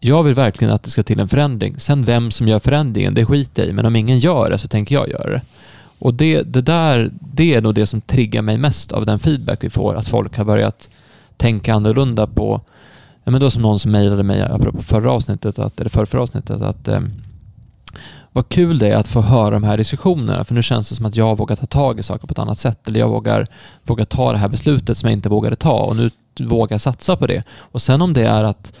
jag vill verkligen att det ska till en förändring. Sen vem som gör förändringen, det skiter jag i, men om ingen gör det så tänker jag göra det. Och det, det där, det är nog det som triggar mig mest av den feedback vi får, att folk har börjat tänka annorlunda på, ja men då som någon som mejlade mig, apropå förra avsnittet, att, eller förra, förra avsnittet, att eh, vad kul det är att få höra de här diskussionerna, för nu känns det som att jag vågar ta tag i saker på ett annat sätt, eller jag vågar, vågar ta det här beslutet som jag inte vågade ta och nu vågar satsa på det. Och sen om det är att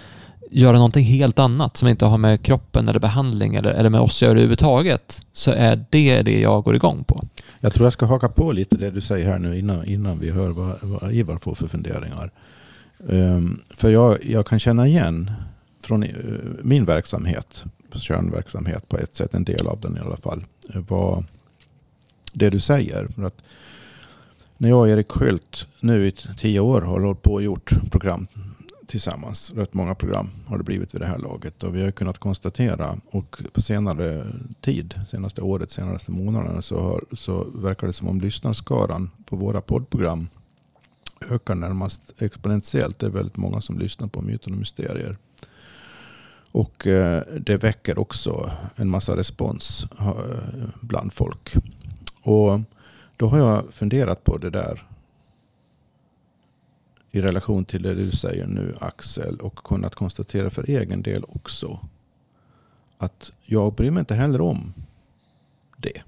göra någonting helt annat som inte har med kroppen eller behandling eller, eller med oss att göra överhuvudtaget, så är det det jag går igång på. Jag tror jag ska haka på lite det du säger här nu innan, innan vi hör vad, vad Ivar får för funderingar. Um, för jag, jag kan känna igen från uh, min verksamhet, kärnverksamhet på ett sätt, en del av den i alla fall, eh, vad det du säger. För att när jag och Erik Skylt nu i tio år har hållit på och gjort program tillsammans. Rätt många program har det blivit vid det här laget. Och vi har kunnat konstatera och på senare tid, senaste året, senaste månaderna så, har, så verkar det som om lyssnarskaran på våra poddprogram ökar närmast exponentiellt. Det är väldigt många som lyssnar på Myten och Mysterier. Och eh, det väcker också en massa respons eh, bland folk. Och då har jag funderat på det där i relation till det du säger nu Axel och kunnat konstatera för egen del också att jag bryr mig inte heller om det.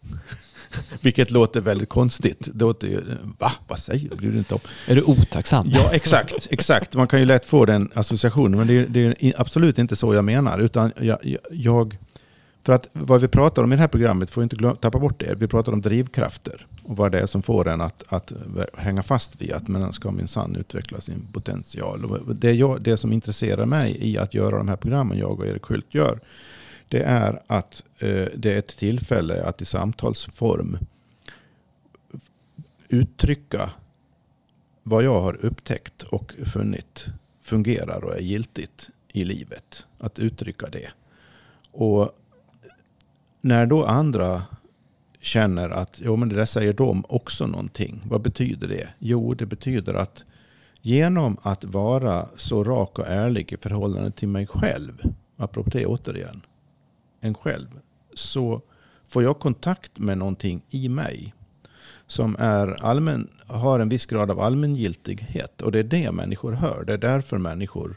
[laughs] Vilket låter väldigt konstigt. Det låter, va? Vad säger du? Bryr du inte om? Är du otacksam? Ja, exakt. [laughs] exakt. Man kan ju lätt få den associationen. Men det är, det är absolut inte så jag menar. Utan jag, jag, för att vad vi pratar om i det här programmet, får inte glöm, tappa bort det. Vi pratar om drivkrafter och vad det är som får en att, att hänga fast vid att man ska minsann utveckla sin potential. Och det, jag, det som intresserar mig i att göra de här programmen jag och Erik Hult gör, det är att eh, det är ett tillfälle att i samtalsform uttrycka vad jag har upptäckt och funnit fungerar och är giltigt i livet. Att uttrycka det. Och när då andra känner att jo, men det där säger de också någonting. Vad betyder det? Jo, det betyder att genom att vara så rak och ärlig i förhållande till mig själv, apropå det återigen, en själv, så får jag kontakt med någonting i mig som är allmän, har en viss grad av allmängiltighet. Och det är det människor hör. Det är därför människor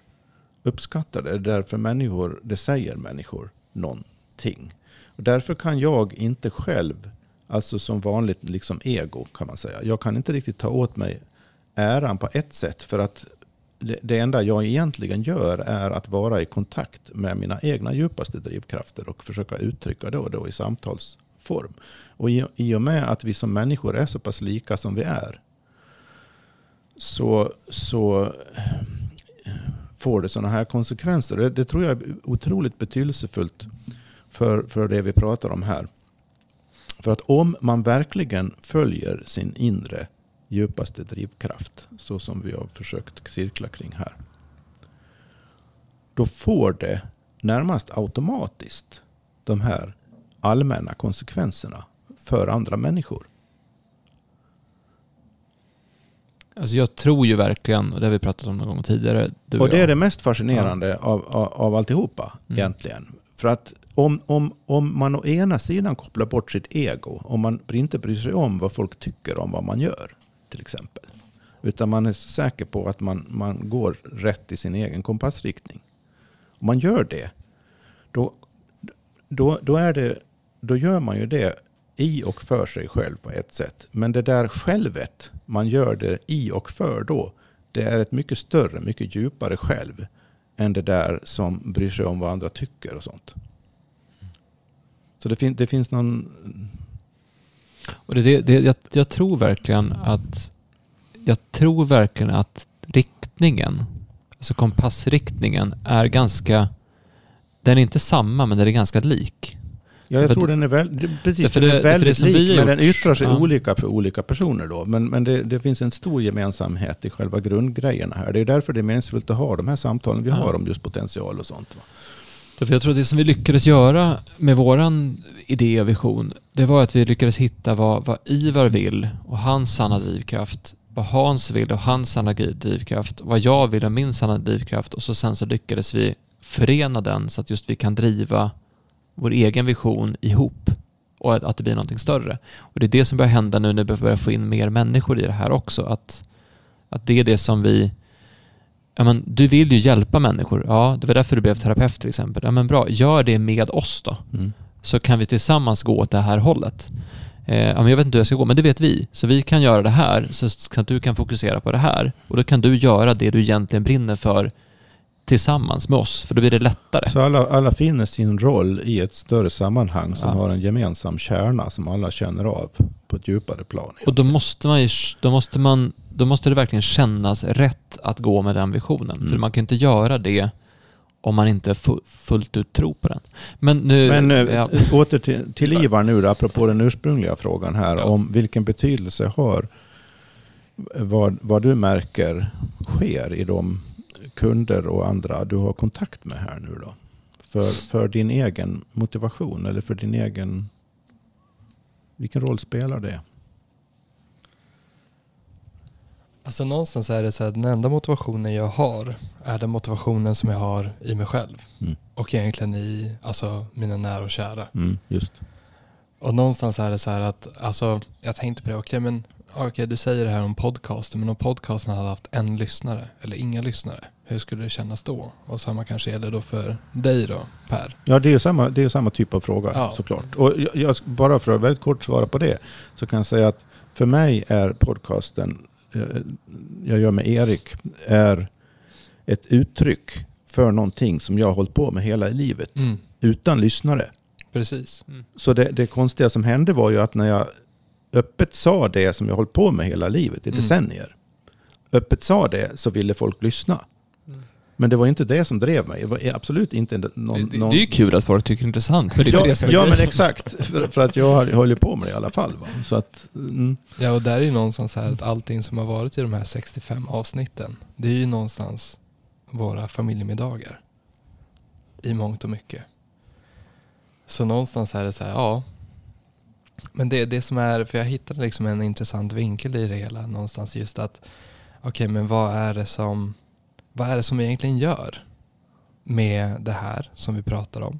uppskattar det. Det är därför människor, det säger människor någonting. Och därför kan jag inte själv Alltså som vanligt liksom ego kan man säga. Jag kan inte riktigt ta åt mig äran på ett sätt. För att det, det enda jag egentligen gör är att vara i kontakt med mina egna djupaste drivkrafter och försöka uttrycka det då i samtalsform. Och i, i och med att vi som människor är så pass lika som vi är så, så eh, får det sådana här konsekvenser. Det, det tror jag är otroligt betydelsefullt för, för det vi pratar om här. För att om man verkligen följer sin inre djupaste drivkraft, så som vi har försökt cirkla kring här, då får det närmast automatiskt de här allmänna konsekvenserna för andra människor. Alltså jag tror ju verkligen, och det har vi pratat om någon gång tidigare. och det är det mest fascinerande ja. av, av, av alltihopa mm. egentligen. För att om, om, om man å ena sidan kopplar bort sitt ego, om man inte bryr sig om vad folk tycker om vad man gör, till exempel. Utan man är säker på att man, man går rätt i sin egen kompassriktning. Om man gör det, då, då, då, är det, då gör man ju det i och för sig själv på ett sätt. Men det där självet man gör det i och för då, det är ett mycket större, mycket djupare själv än det där som bryr sig om vad andra tycker och sånt. Så det, fin det finns någon... Och det, det, jag, jag tror verkligen att jag tror verkligen att riktningen, alltså kompassriktningen, är ganska... Den är inte samma, men den är ganska lik. Ja, jag tror den är väl, precis, den är det väldigt lik, har men den gjort- yttrar sig ja. olika för olika personer då. Men, men det, det finns en stor gemensamhet i själva grundgrejerna här. Det är därför det är meningsfullt att ha de här samtalen vi Ja. har om just potential och sånt. Va? Därför jag tror att det som vi lyckades göra med våran idé och vision, det var att vi lyckades hitta vad, vad Ivar vill och hans sanna drivkraft, vad Hans vill och hans sanna drivkraft, vad jag vill och min sanna drivkraft och så sen så lyckades vi förena den så att just vi kan driva vår egen vision ihop och att, att det blir någonting större. Och det är det som börjar hända nu när vi börjar få in mer människor i det här också, att, att det är det som vi Ja, men du vill ju hjälpa människor. Ja, det var därför du blev terapeut till exempel. Ja, men bra. Gör det med oss då. Mm. Så kan vi tillsammans gå åt det här hållet. Eh, ja, men jag vet inte hur jag ska gå, men det vet vi. Så vi kan göra det här, så att du kan fokusera på det här. Och då kan du göra det du egentligen brinner för tillsammans med oss, för då blir det lättare. Så alla, alla finner sin roll i ett större sammanhang som Ja. har en gemensam kärna som alla känner av på ett djupare plan. Och då måste man ju, då måste man, då måste det verkligen kännas rätt att gå med den visionen. Mm. För man kan inte göra det om man inte fu- fullt ut tror på den. Men nu... Men eh, ja, åter till, till Ivar nu då, apropå den ursprungliga frågan här Ja. om vilken betydelse har vad, vad du märker sker i de kunder och andra du har kontakt med här nu då? För, för din egen motivation eller för din egen... Vilken roll spelar det? Alltså någonstans är det så att den enda motivationen jag har är den motivationen som jag har i mig själv. Mm. Och egentligen i alltså, mina nära och kära. Mm, just. Och någonstans är det så här att, alltså jag tänkte på det, okej men okej du säger det här om podcasten, men om podcasten hade haft en lyssnare eller inga lyssnare, hur skulle det kännas då? Och samma kanske gäller då för dig då, Per. Ja, det är ju samma, det är samma typ av fråga Ja. såklart. Och jag, jag, bara för att väldigt kort svara på det så kan jag säga att för mig är podcasten jag gör med Erik är ett uttryck för någonting som jag har hållit på med hela livet Mm, utan lyssnare. precis. Så det, det konstiga som hände var ju att när jag öppet sa det som jag hållit på med hela livet i Mm. decennier. Öppet sa det så ville folk lyssna. Men det var inte det som drev mig. Det var absolut inte någon... det, det, någon... det är ju kul att folk tycker det är intressant, men det är ja, det som är ja men exakt. För, för att jag har- håller på med det i alla fall. Va? Så att, mm, Ja och där är ju någonstans så här att allting som har varit i de här 65 avsnitten, det är ju någonstans våra familjemiddagar. I mångt och mycket. Så någonstans är det så här, ja. Men det, det som är, för jag hittade liksom en intressant vinkel i det hela någonstans just att, okej men vad är det som, vad är det som vi egentligen gör med det här som vi pratar om?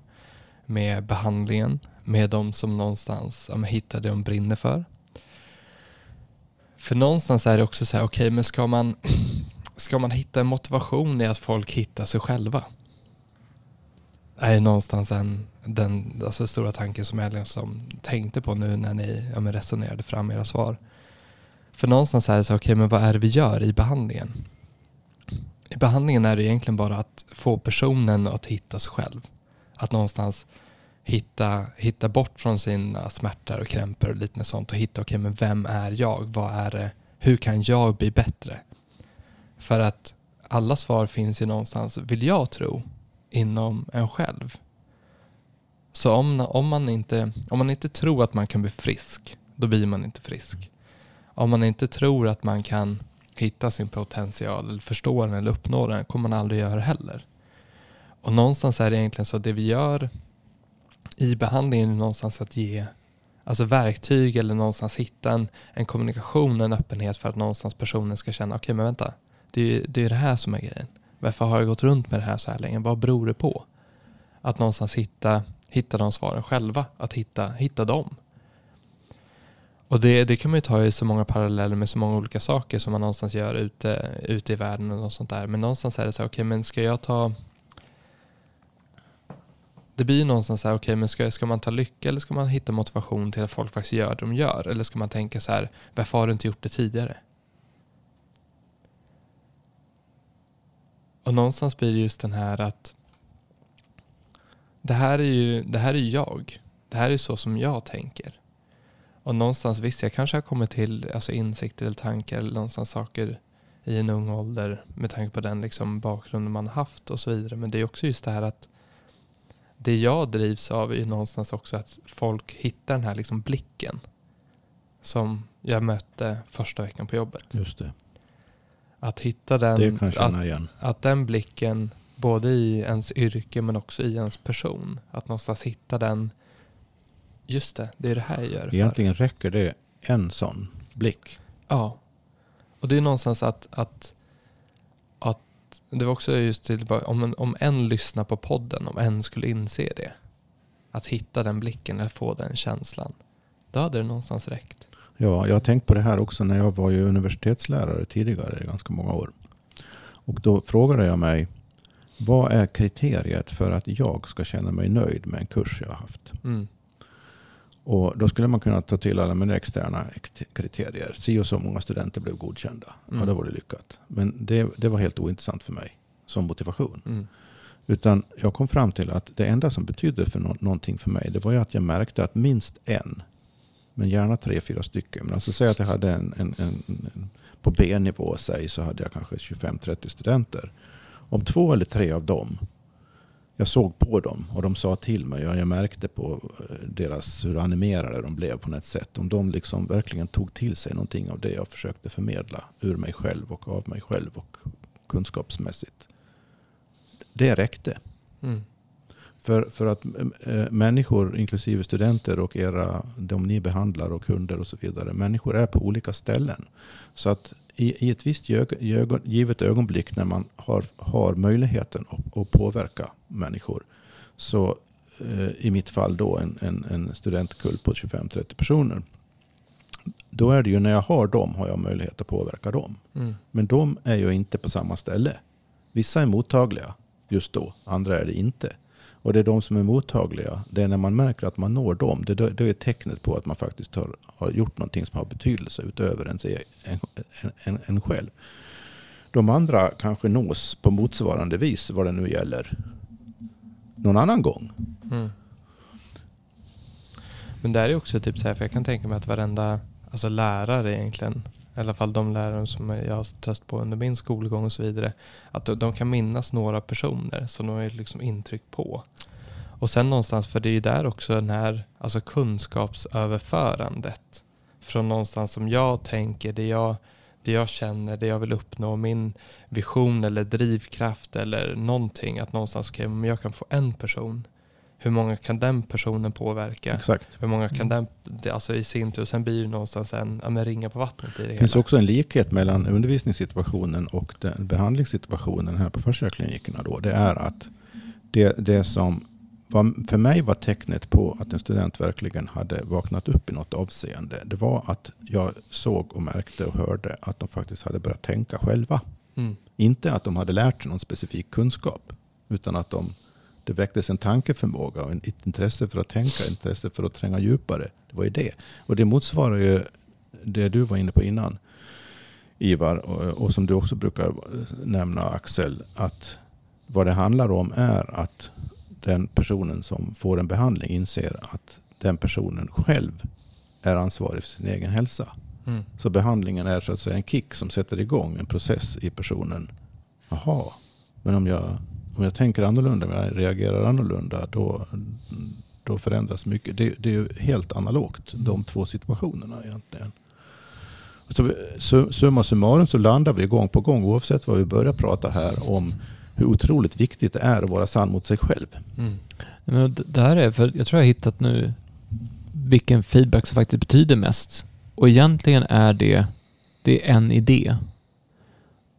Med behandlingen, med de som någonstans ja, hittar det de brinner för. För någonstans är det också så här, okej men ska man, [clears throat] ska man hitta en motivation i att folk hittar sig själva? Är det någonstans en, den alltså stora tanken som jag liksom tänkte på nu när ni ja, men resonerade fram era svar. För någonstans är det så, okej men vad är det vi gör i behandlingen? I behandlingen är det egentligen bara att få personen att hitta sig själv. Att någonstans hitta, hitta bort från sina smärtor och krämpor och liknande sånt och hitta, okej men vem är jag? Vad är det? Hur kan jag bli bättre? För att alla svar finns ju någonstans, vill jag tro, inom en själv. Så om, om, man inte, om man inte tror att man kan bli frisk, då blir man inte frisk. Om man inte tror att man kan hitta sin potential, eller förstå den eller uppnå den, kommer man aldrig göra heller. Och någonstans är det egentligen så att det vi gör i behandlingen är någonstans att ge alltså verktyg eller någonstans hitta en, en kommunikation, en öppenhet för att någonstans personen ska känna, okej men vänta, det är ju det, är det här som är grejen. Varför har jag gått runt med det här så här länge? Vad beror det på? Att någonstans hitta, hitta de svaren själva, att hitta, hitta dem. Och det, det kan man ju ta i så många paralleller med så många olika saker som man någonstans gör ute, ute i världen och sånt där. Men någonstans är det så, här, okej men ska jag ta det blir ju någonstans så här, okej men ska, ska man ta lycka eller ska man hitta motivation till att folk faktiskt gör det de gör? Eller ska man tänka så här, varför har du inte gjort det tidigare? Och någonstans blir det just den här att det här är ju, det här är ju jag. Det här är så som jag tänker. Och någonstans visst, jag kanske har kommit till alltså insikter eller tankar eller någonstans saker i en ung ålder med tanke på den liksom bakgrunden man haft och så vidare. Men det är också just det här att det jag drivs av är någonstans också att folk hittar den här liksom blicken som jag mötte första veckan på jobbet. Just det. Att hitta den, Det kan jag att, att den blicken både i ens yrke men också i ens person, att någonstans hitta den, just det, det är det här jag gör det för. Egentligen räcker det en sån blick. Ja. Och det är någonstans att, att, att det var också just till, om, en, om en lyssnar på podden, om en skulle inse det, att hitta den blicken, eller få den känslan, då hade det någonstans räckt. Ja, jag har tänkt på det här också när jag var ju universitetslärare tidigare i ganska många år. Och då frågade jag mig, vad är kriteriet för att jag ska känna mig nöjd med en kurs jag har haft? Mm. Och då skulle man kunna ta till alla mina externa kriterier. Si och så många studenter blev godkända. Mm. Ja, då var det lyckat. Men det, det var helt ointressant för mig som motivation. Mm. Utan jag kom fram till att det enda som betydde för nå- någonting för mig, det var ju att jag märkte att minst en, men gärna tre, fyra stycken. Men alltså säg att jag hade en, en, en, en på B-nivå, säg, så hade jag kanske 25-30 studenter. Om två eller tre av dem, jag såg på dem och de sa till mig och jag märkte på eh, deras, hur animerade de blev på något sätt. Om de liksom verkligen tog till sig någonting av det jag försökte förmedla ur mig själv och av mig själv och kunskapsmässigt. Det räckte. Mm. För, för att äh, människor, inklusive studenter och era, de ni behandlar och kunder och så vidare, människor är på olika ställen. Så att i, i ett visst ögon, givet ögonblick när man har, har möjligheten att, att påverka människor, så eh, i mitt fall då en, en, en studentkull på 25-30 personer, då är det ju när jag har dem har jag möjlighet att påverka dem. Mm. Men de är ju inte på samma ställe. Vissa är mottagliga just då, andra är det inte. Och det är de som är mottagliga, det är när man märker att man når dem, det, det är tecknet på att man faktiskt har, har gjort någonting som har betydelse utöver ens e-, en, en, en, en själv. De andra kanske nås på motsvarande vis, vad det nu gäller, någon annan gång. Mm. Men det är ju också typ så här, för jag kan tänka mig att varenda alltså lärare egentligen, i alla fall de lärare som jag har stött på under min skolgång och så vidare, att de, kan minnas några personer som de har liksom intryck på. Och sen någonstans, för det är ju där också den här alltså kunskapsöverförandet från någonstans som jag tänker, det jag, det jag känner, det jag vill uppnå, min vision eller drivkraft eller någonting, att någonstans, okej, okay, jag kan få en person hur många kan den personen påverka? Exakt. Hur många kan Mm. den, alltså i sin tur, sen blir det någonstans en, ja, men ringa på vattnet i det Det finns hela. också en likhet mellan undervisningssituationen och den behandlingssituationen här på försäkringsklinikerna. Då. Det är att det, det som var, för mig var tecknet på att en student verkligen hade vaknat upp i något avseende. Det var att jag såg och märkte och hörde att de faktiskt hade börjat tänka själva. Mm. Inte att de hade lärt sig någon specifik kunskap. Utan att de, det väcktes en tankeförmåga och ett intresse för att tänka, intresse för att tränga djupare. Det var ju det. Och det motsvarar ju det du var inne på innan. Ivar, och, och som du också brukar nämna Axel. Att vad det handlar om är att den personen som får en behandling inser att den personen själv är ansvarig för sin egen hälsa. Mm. Så behandlingen är så att säga en kick som sätter igång en process i personen. Jaha, men om jag, om jag tänker annorlunda, om jag reagerar annorlunda, då, då förändras mycket. Det, det är ju helt analogt, de två situationerna egentligen. Så, summa summarum så landar vi gång på gång, oavsett vad vi börjar prata här, om hur otroligt viktigt det är att vara sann mot sig själv. Mm. Men det det här är, för jag tror jag har hittat nu vilken feedback som faktiskt betyder mest. Och egentligen är det, det är en idé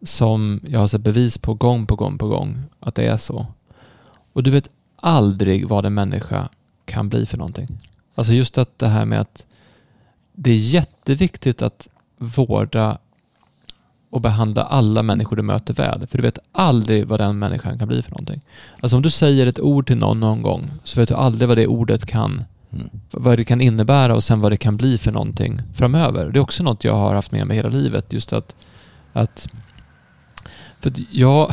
som jag har sett bevis på gång på gång på gång att det är så. Och du vet aldrig vad en människa kan bli för någonting. Alltså just att det här med att det är jätteviktigt att vårda och behandla alla människor du möter väl. För du vet aldrig vad den människan kan bli för någonting. Alltså om du säger ett ord till någon någon gång så vet du aldrig vad det ordet kan, Mm. vad det kan innebära och sen vad det kan bli för någonting framöver. Det är också något jag har haft med mig hela livet. Just att, att för att jag,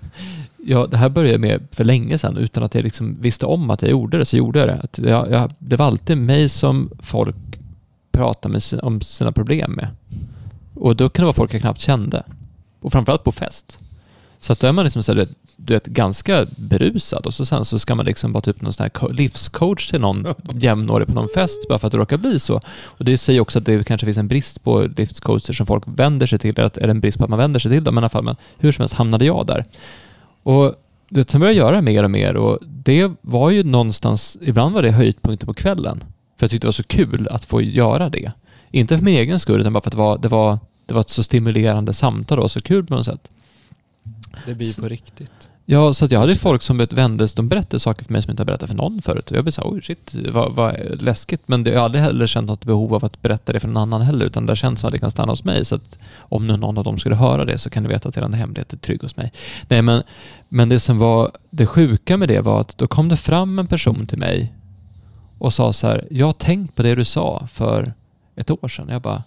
[laughs] ja, det här började med för länge sedan utan att jag liksom visste om att jag gjorde det, så gjorde jag det. Att jag, jag, det var alltid mig som folk pratade med sina, om sina problem med. Och då kan det vara folk jag knappt kände. Och framförallt på fest. Så att då är man liksom så här, du vet, ganska berusad och så sen så ska man liksom vara typ någon sån här co- livscoach till någon [laughs] jämnårig på någon fest bara för att det råkar bli så. Och det säger också att det kanske finns en brist på livscoacher som folk vänder sig till, eller en brist på att man vänder sig till dem i alla fall, men hur som helst hamnade jag där. Och du vet, sen började jag göra mer och mer och det var ju någonstans, ibland var det höjdpunkten på kvällen. För jag tyckte det var så kul att få göra det. Inte för min egen skull, utan bara för att det var, det var, det var ett så stimulerande samtal och så kul på något sätt. Det blir på riktigt. Ja, så jag hade folk som vändes, de berättade saker för mig som jag inte har berättat för någon förut. Jag blev så här, oj shit, vad, vad läskigt. Men det, jag har aldrig heller känt något behov av att berätta det för någon annan heller, utan det känns som att det kan stanna hos mig. Så att om nu någon av dem skulle höra det så kan ni veta att er hemlighet är trygg hos mig. Nej, men, men det som var det sjuka med det var att då kom det fram en person till mig och sa så här, jag har tänkt på det du sa för ett år sedan. Jag bara,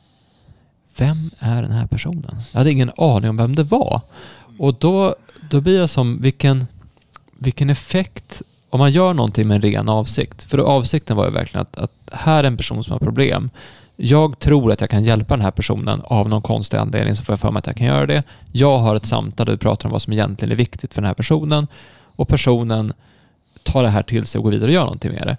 vem är den här personen? Jag hade ingen aning om vem det var. Och då, då blir jag som, vilken, vilken effekt om man gör någonting med en ren avsikt. För avsikten var ju verkligen att, att här är en person som har problem. Jag tror att jag kan hjälpa den här personen av någon konstig anledning så får jag för mig att jag kan göra det. Jag har ett samtal där vi pratar om vad som egentligen är viktigt för den här personen och personen tar det här till sig och går vidare och gör någonting med det.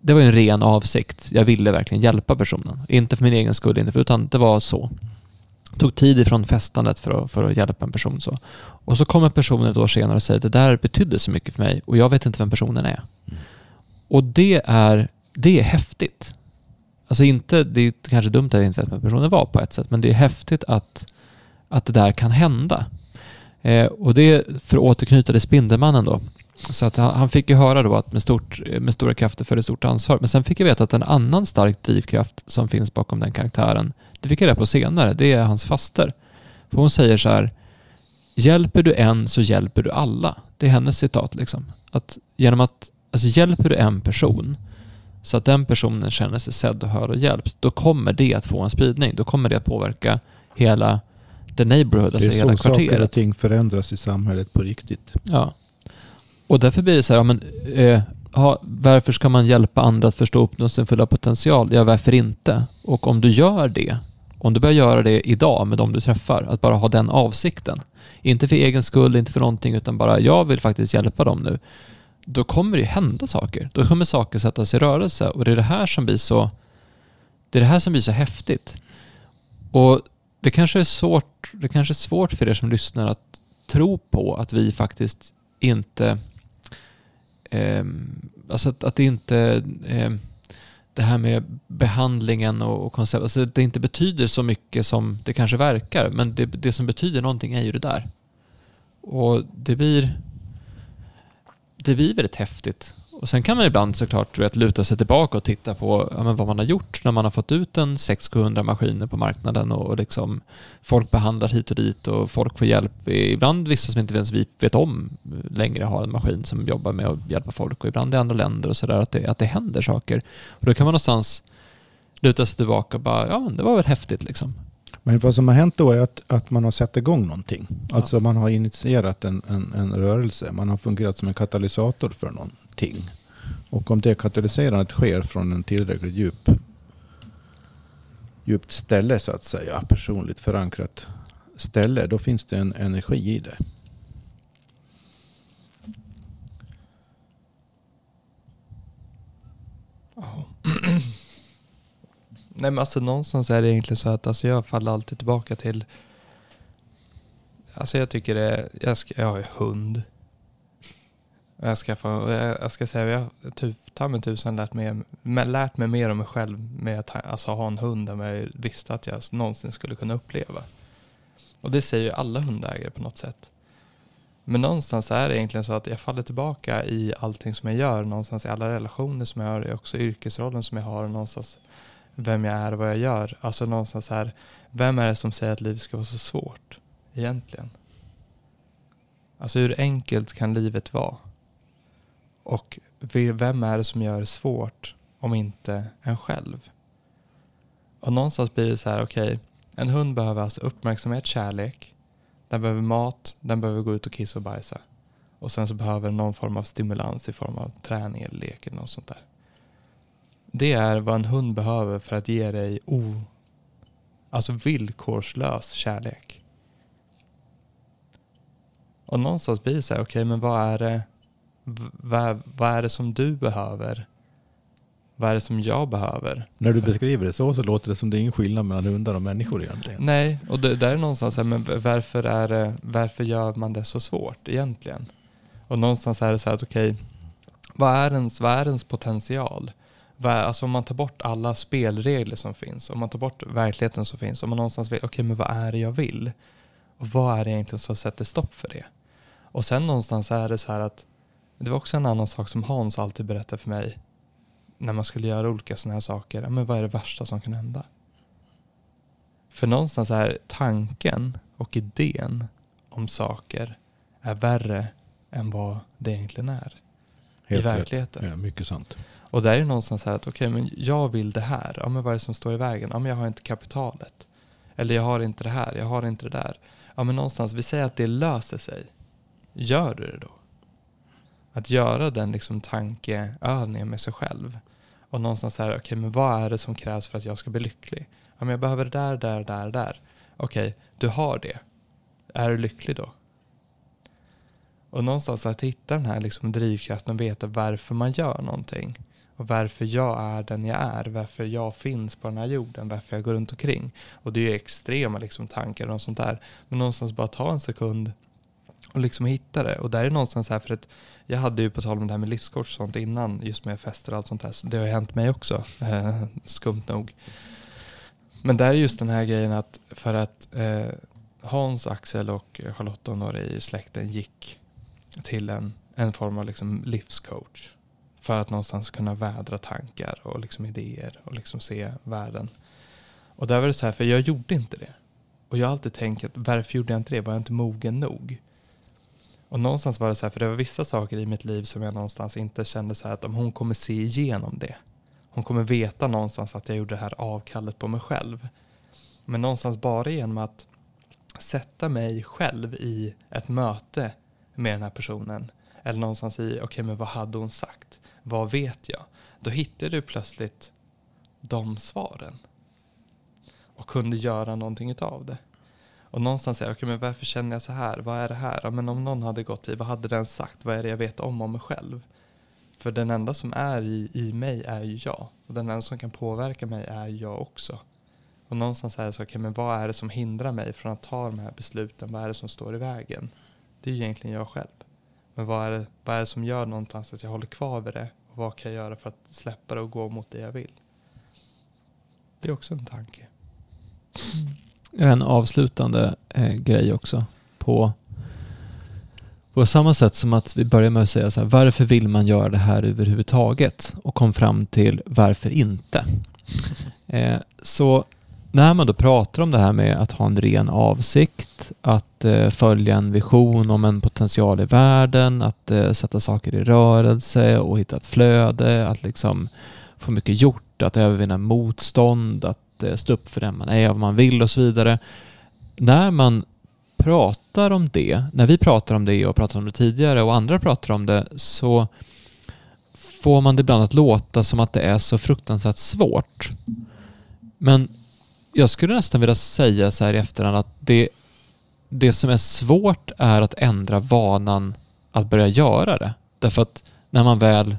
Det var ju en ren avsikt. Jag ville verkligen hjälpa personen. Inte för min egen skull, inte för, utan det var så. Tog tid ifrån festandet för att, för att hjälpa en person så. Och så kommer personen ett år senare och säger det där betydde så mycket för mig och jag vet inte vem personen är. Och det är, det är häftigt. Alltså inte, det är kanske dumt att jag inte vet vem personen var på ett sätt, men det är häftigt att, att det där kan hända. Eh, och det för att återknyta till Spindelmannen då. Så att han, han fick ju höra då att med, stort, med stora krafter följer stort ansvar. Men sen fick jag veta att en annan stark drivkraft som finns bakom den karaktären, det fick jag reda på senare, det är hans faster. För hon säger så här, hjälper du en så hjälper du alla. Det är hennes citat liksom. Att genom att, alltså hjälper du en person så att den personen känner sig sedd och hörd och hjälpt, då kommer det att få en spridning. Då kommer det att påverka hela the neighborhood, alltså det är hela så saker och kvarteret. ting förändras i samhället på riktigt. Ja. Och därför blir det så här, ja, men, eh, ja, varför ska man hjälpa andra att förstå uppnå sin fulla potential? Ja, varför inte? Och om du gör det, om du börjar göra det idag med de du träffar, att bara ha den avsikten. Inte för egen skull, inte för någonting, utan bara jag vill faktiskt hjälpa dem nu. Då kommer det ju hända saker. Då kommer saker sättas i rörelse och det är det här som blir så det är det här som blir så häftigt. Och det kanske är svårt, det kanske är svårt för er som lyssnar att tro på att vi faktiskt inte eh, alltså att, att det inte eh, det här med behandlingen och, och koncept, alltså det inte betyder så mycket som det kanske verkar, men det, det som betyder någonting är ju det där. Och det blir det blir väldigt häftigt. Och sen kan man ibland såklart vet, luta sig tillbaka och titta på ja, vad man har gjort när man har fått ut en 600-700 maskiner på marknaden och, och liksom folk behandlar hit och dit och folk får hjälp. Ibland vissa som inte ens vi vet om längre har en maskin som jobbar med att hjälpa folk och ibland i andra länder och sådär att det, att det händer saker. Och då kan man någonstans luta sig tillbaka och bara, ja det var väl häftigt liksom. Men vad som har hänt då är att, att man har satt igång någonting. Ja. Alltså man har initierat en, en, en rörelse. Man har fungerat som en katalysator för någonting. Och om det katalyserandet sker från en tillräckligt djup, djupt ställe så att säga, personligt förankrat ställe, då finns det en energi i det. [clears throat] Nej men alltså någonstans är det egentligen så att alltså, jag faller alltid tillbaka till Alltså jag tycker det, jag, ska, jag har ju hund. Jag ska, få, jag, ska säga, jag har typ, ta mig typ tusan lärt mig, lärt mig mer om mig själv med att ha- alltså, ha en hund än vad jag visste att jag någonsin skulle kunna uppleva. Och det säger ju alla hundägare på något sätt. Men någonstans är det egentligen så att jag faller tillbaka i allting som jag gör. Någonstans i alla relationer som jag har, också yrkesrollen som jag har. Någonstans vem jag är och vad jag gör. Alltså någonstans här, vem är det som säger att livet ska vara så svårt egentligen? Alltså hur enkelt kan livet vara? Och vem är det som gör det svårt om inte en själv? Och någonstans blir det så här, okej, en hund behöver alltså uppmärksamhet, kärlek. Den behöver mat, den behöver gå ut och kissa och bajsa. Och sen så behöver den någon form av stimulans i form av träning eller lek eller något sånt där. Det är vad en hund behöver för att ge dig o, alltså villkorslös kärlek. Och någonstans blir det så här, okej men vad är det, vad, vad är det som du behöver? Vad är det som jag behöver? När du beskriver det så så låter det som det är ingen skillnad mellan hundar och människor egentligen. Nej, och det, där är någonstans här, men varför, är det, varför gör man det så svårt egentligen? Och någonstans är det så här att okej, vad, är ens, vad är ens potential? Vad är, alltså om man tar bort alla spelregler som finns, om man tar bort verkligheten som finns, om man någonstans vill, okej men vad är det jag vill? Och vad är det egentligen som sätter stopp för det? Och sen någonstans är det så här att, det var också en annan sak som Hans alltid berättade för mig, när man skulle göra olika sådana här saker, men vad är det värsta som kan hända? För någonstans är tanken och idén om saker är värre än vad det egentligen är i Helt rätt. verkligheten. Ja, mycket sant. Och där är det någonstans så här att okej, men jag vill det här. Ja, men vad är det som står i vägen? Ja, men jag har inte kapitalet. Eller jag har inte det här, jag har inte det där. Ja, men någonstans, vi säger att det löser sig. Gör du det då? Att göra den liksom tankeövningen med sig själv. Och någonstans så här, okej, men vad är det som krävs för att jag ska bli lycklig? Ja, men jag behöver det där, där, där, där. Okej, du har det. Är du lycklig då? Och någonstans att hitta den här liksom drivkraften och veta varför man gör någonting. Och varför jag är den jag är. Varför jag finns på den här jorden. Varför jag går runt omkring. Och det är ju extrema liksom tankar och sånt där. Men någonstans bara ta en sekund och liksom hitta det. Och där är någonstans här för att jag hade ju på tal om det här med livscoach och sånt innan. Just med fester och allt sånt där. Så det har ju hänt mig också. Eh, skumt nog. Men där är just den här grejen att för att eh, Hans, Axel och Charlotte och några i släkten gick till en, en form av liksom livscoach. För att någonstans kunna vädra tankar och liksom idéer och liksom se världen. Och där var det så här, för jag gjorde inte det. Och jag har alltid tänkt, att varför gjorde jag inte det? Var jag inte mogen nog? Och någonstans var det så här, för det var vissa saker i mitt liv som jag någonstans inte kände så här att om hon kommer se igenom det. Hon kommer veta någonstans att jag gjorde det här avkallet på mig själv. Men någonstans bara genom att sätta mig själv i ett möte med den här personen. Eller någonstans i, okej men vad hade hon sagt? Vad vet jag? Då hittade du plötsligt de svaren. Och kunde göra någonting utav det. Och någonstans säger jag, okej men varför känner jag så här? Vad är det här? Ja, men om någon hade gått i, vad hade den sagt? Vad är det jag vet om om mig själv? För den enda som är i, i mig är ju jag. Och den enda som kan påverka mig är jag också. Och någonstans är det så, okej men vad är det som hindrar mig från att ta de här besluten? Vad är det som står i vägen? Det är ju egentligen jag själv. Men vad är, det, vad är det som gör någonstans att jag håller kvar vid det? Och vad kan jag göra för att släppa det och gå mot det jag vill? Det är också en tanke. Mm. En avslutande eh, grej också på på samma sätt som att vi börjar med att säga så här, varför vill man göra det här överhuvudtaget? Och kom fram till varför inte? [laughs] Eh, så när man då pratar om det här med att ha en ren avsikt, att eh, följa en vision om en potential i världen, att eh, sätta saker i rörelse och hitta ett flöde, att liksom få mycket gjort, att övervinna motstånd, att Eh, stå upp för den man är, vad man vill och så vidare. När man pratar om det, när vi pratar om det och pratar om det tidigare och andra pratar om det så får man det ibland att låta som att det är så fruktansvärt svårt. Men jag skulle nästan vilja säga så här i efterhand att det, det som är svårt är att ändra vanan att börja göra det. Därför att när man väl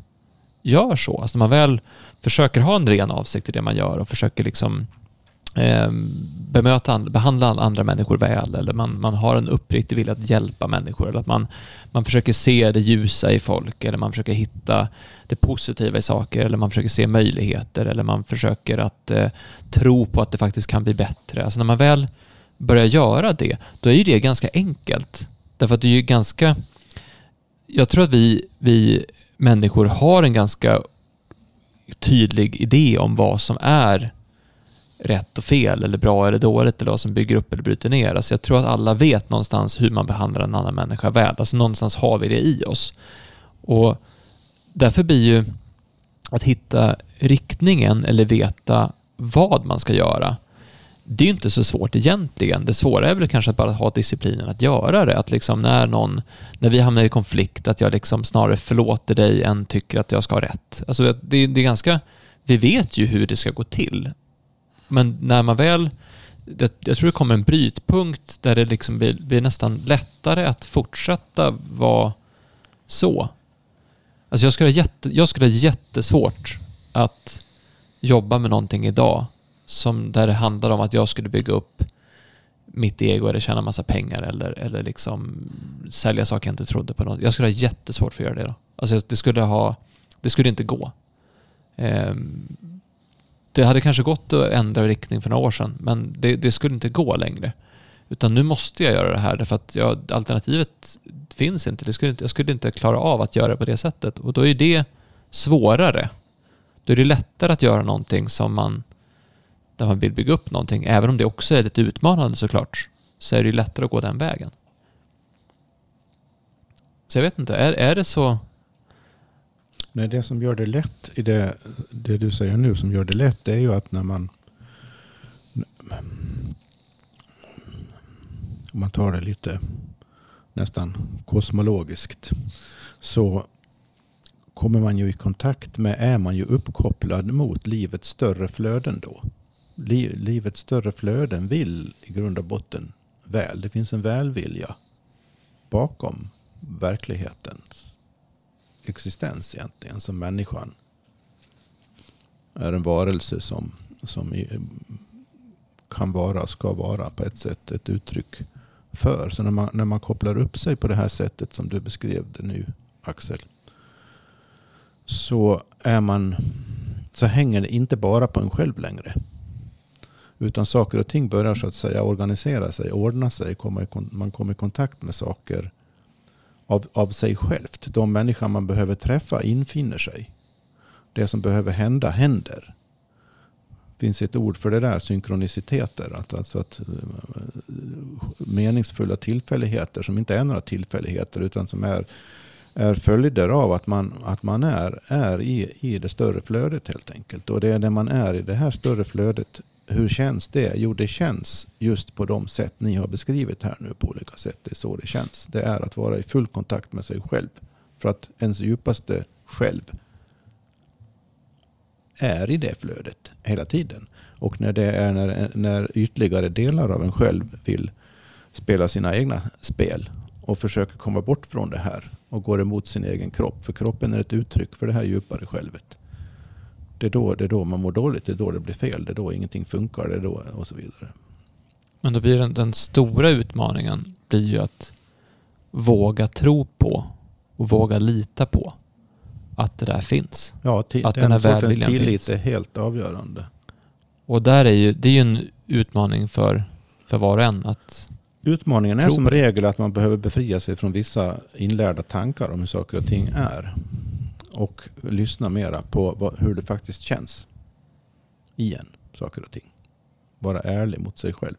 gör så, alltså när man väl försöker ha en ren avsikt i det man gör och försöker liksom eh, bemöta, behandla andra människor väl eller man, man har en uppriktig vilja att hjälpa människor eller att man, man försöker se det ljusa i folk eller man försöker hitta det positiva i saker eller man försöker se möjligheter eller man försöker att eh, tro på att det faktiskt kan bli bättre. Alltså när man väl börjar göra det, då är ju det ganska enkelt. Därför att det är ju ganska... Jag tror att vi, vi människor har en ganska tydlig idé om vad som är rätt och fel eller bra eller dåligt eller vad som bygger upp eller bryter ner. Alltså jag tror att alla vet någonstans hur man behandlar en annan människa väl. Alltså någonstans har vi det i oss. Och därför blir ju att hitta riktningen eller veta vad man ska göra det är ju inte så svårt egentligen. Det svåra är väl kanske att bara ha disciplinen att göra det. Att liksom när någon, när vi hamnar i konflikt, att jag liksom snarare förlåter dig än tycker att jag ska ha rätt. Alltså det, det är ganska, vi vet ju hur det ska gå till. Men när man väl jag tror det kommer en brytpunkt där det liksom blir, blir nästan lättare att fortsätta vara så. Alltså jag skulle, ha jätte, jag skulle ha jättesvårt att jobba med någonting idag som där det handlar om att jag skulle bygga upp mitt ego eller tjäna massa pengar eller, eller liksom sälja saker jag inte trodde på. Något. Jag skulle ha jättesvårt för att göra det då. Alltså det skulle ha, det skulle inte gå. Ehm, det hade kanske gått att ändra riktning för några år sedan, men det, det skulle inte gå längre. Utan nu måste jag göra det här därför att jag, alternativet finns inte. Det skulle inte. Jag skulle inte klara av att göra det på det sättet. Och då är det svårare. Då är det lättare att göra någonting som man, där man vill bygga upp någonting. Även om det också är lite utmanande såklart. Så är det ju lättare att gå den vägen. Så jag vet inte, är, är det så? Nej, det som gör det lätt i det, det du säger nu som gör det lätt det är ju att när man om man tar det lite nästan kosmologiskt så kommer man ju i kontakt med, är man ju uppkopplad mot livets större flöden då livets större flöden vill i grund och botten väl. Det finns en välvilja bakom verklighetens existens egentligen. Som människan är en varelse som, som kan vara, ska vara på ett sätt ett uttryck för. Så när man, när man kopplar upp sig på det här sättet som du beskrev det nu Axel. Så, är man, så hänger det inte bara på en själv längre. Utan saker och ting börjar så att säga organisera sig, ordna sig. Komma i, man kommer i kontakt med saker av, av sig självt. De människor man behöver träffa infinner sig. Det som behöver hända händer Det finns ett ord för det där, synkroniciteter. Att, alltså att eh, meningsfulla tillfälligheter som inte är några tillfälligheter utan som är, är följder av att man, att man är, är i, i det större flödet helt enkelt. Och det är när man är i det här större flödet. Hur känns det? Jo, det känns just på de sätt ni har beskrivit här nu på olika sätt. Det är så det känns. Det är att vara i full kontakt med sig själv. För att ens djupaste själv är i det flödet hela tiden. Och när det är när, när ytligare delar av en själv vill spela sina egna spel och försöker komma bort från det här och går emot sin egen kropp. För kroppen är ett uttryck för det här djupare självet. Det är då, det är då man mår dåligt, det är då det blir fel, det är då ingenting funkar, det är då och så vidare. Men då blir den, den stora utmaningen blir ju att våga tro på och våga lita på att det där finns. Ja, att den, den här välviljan tillit finns. är helt avgörande. Och där är ju, det är ju en utmaning för, för var och en att Utmaningen är som regel att man behöver befria sig från vissa inlärda tankar om hur saker och ting är. Och lyssna mera på vad, hur det faktiskt känns. Igen, saker och ting. Vara ärlig mot sig själv.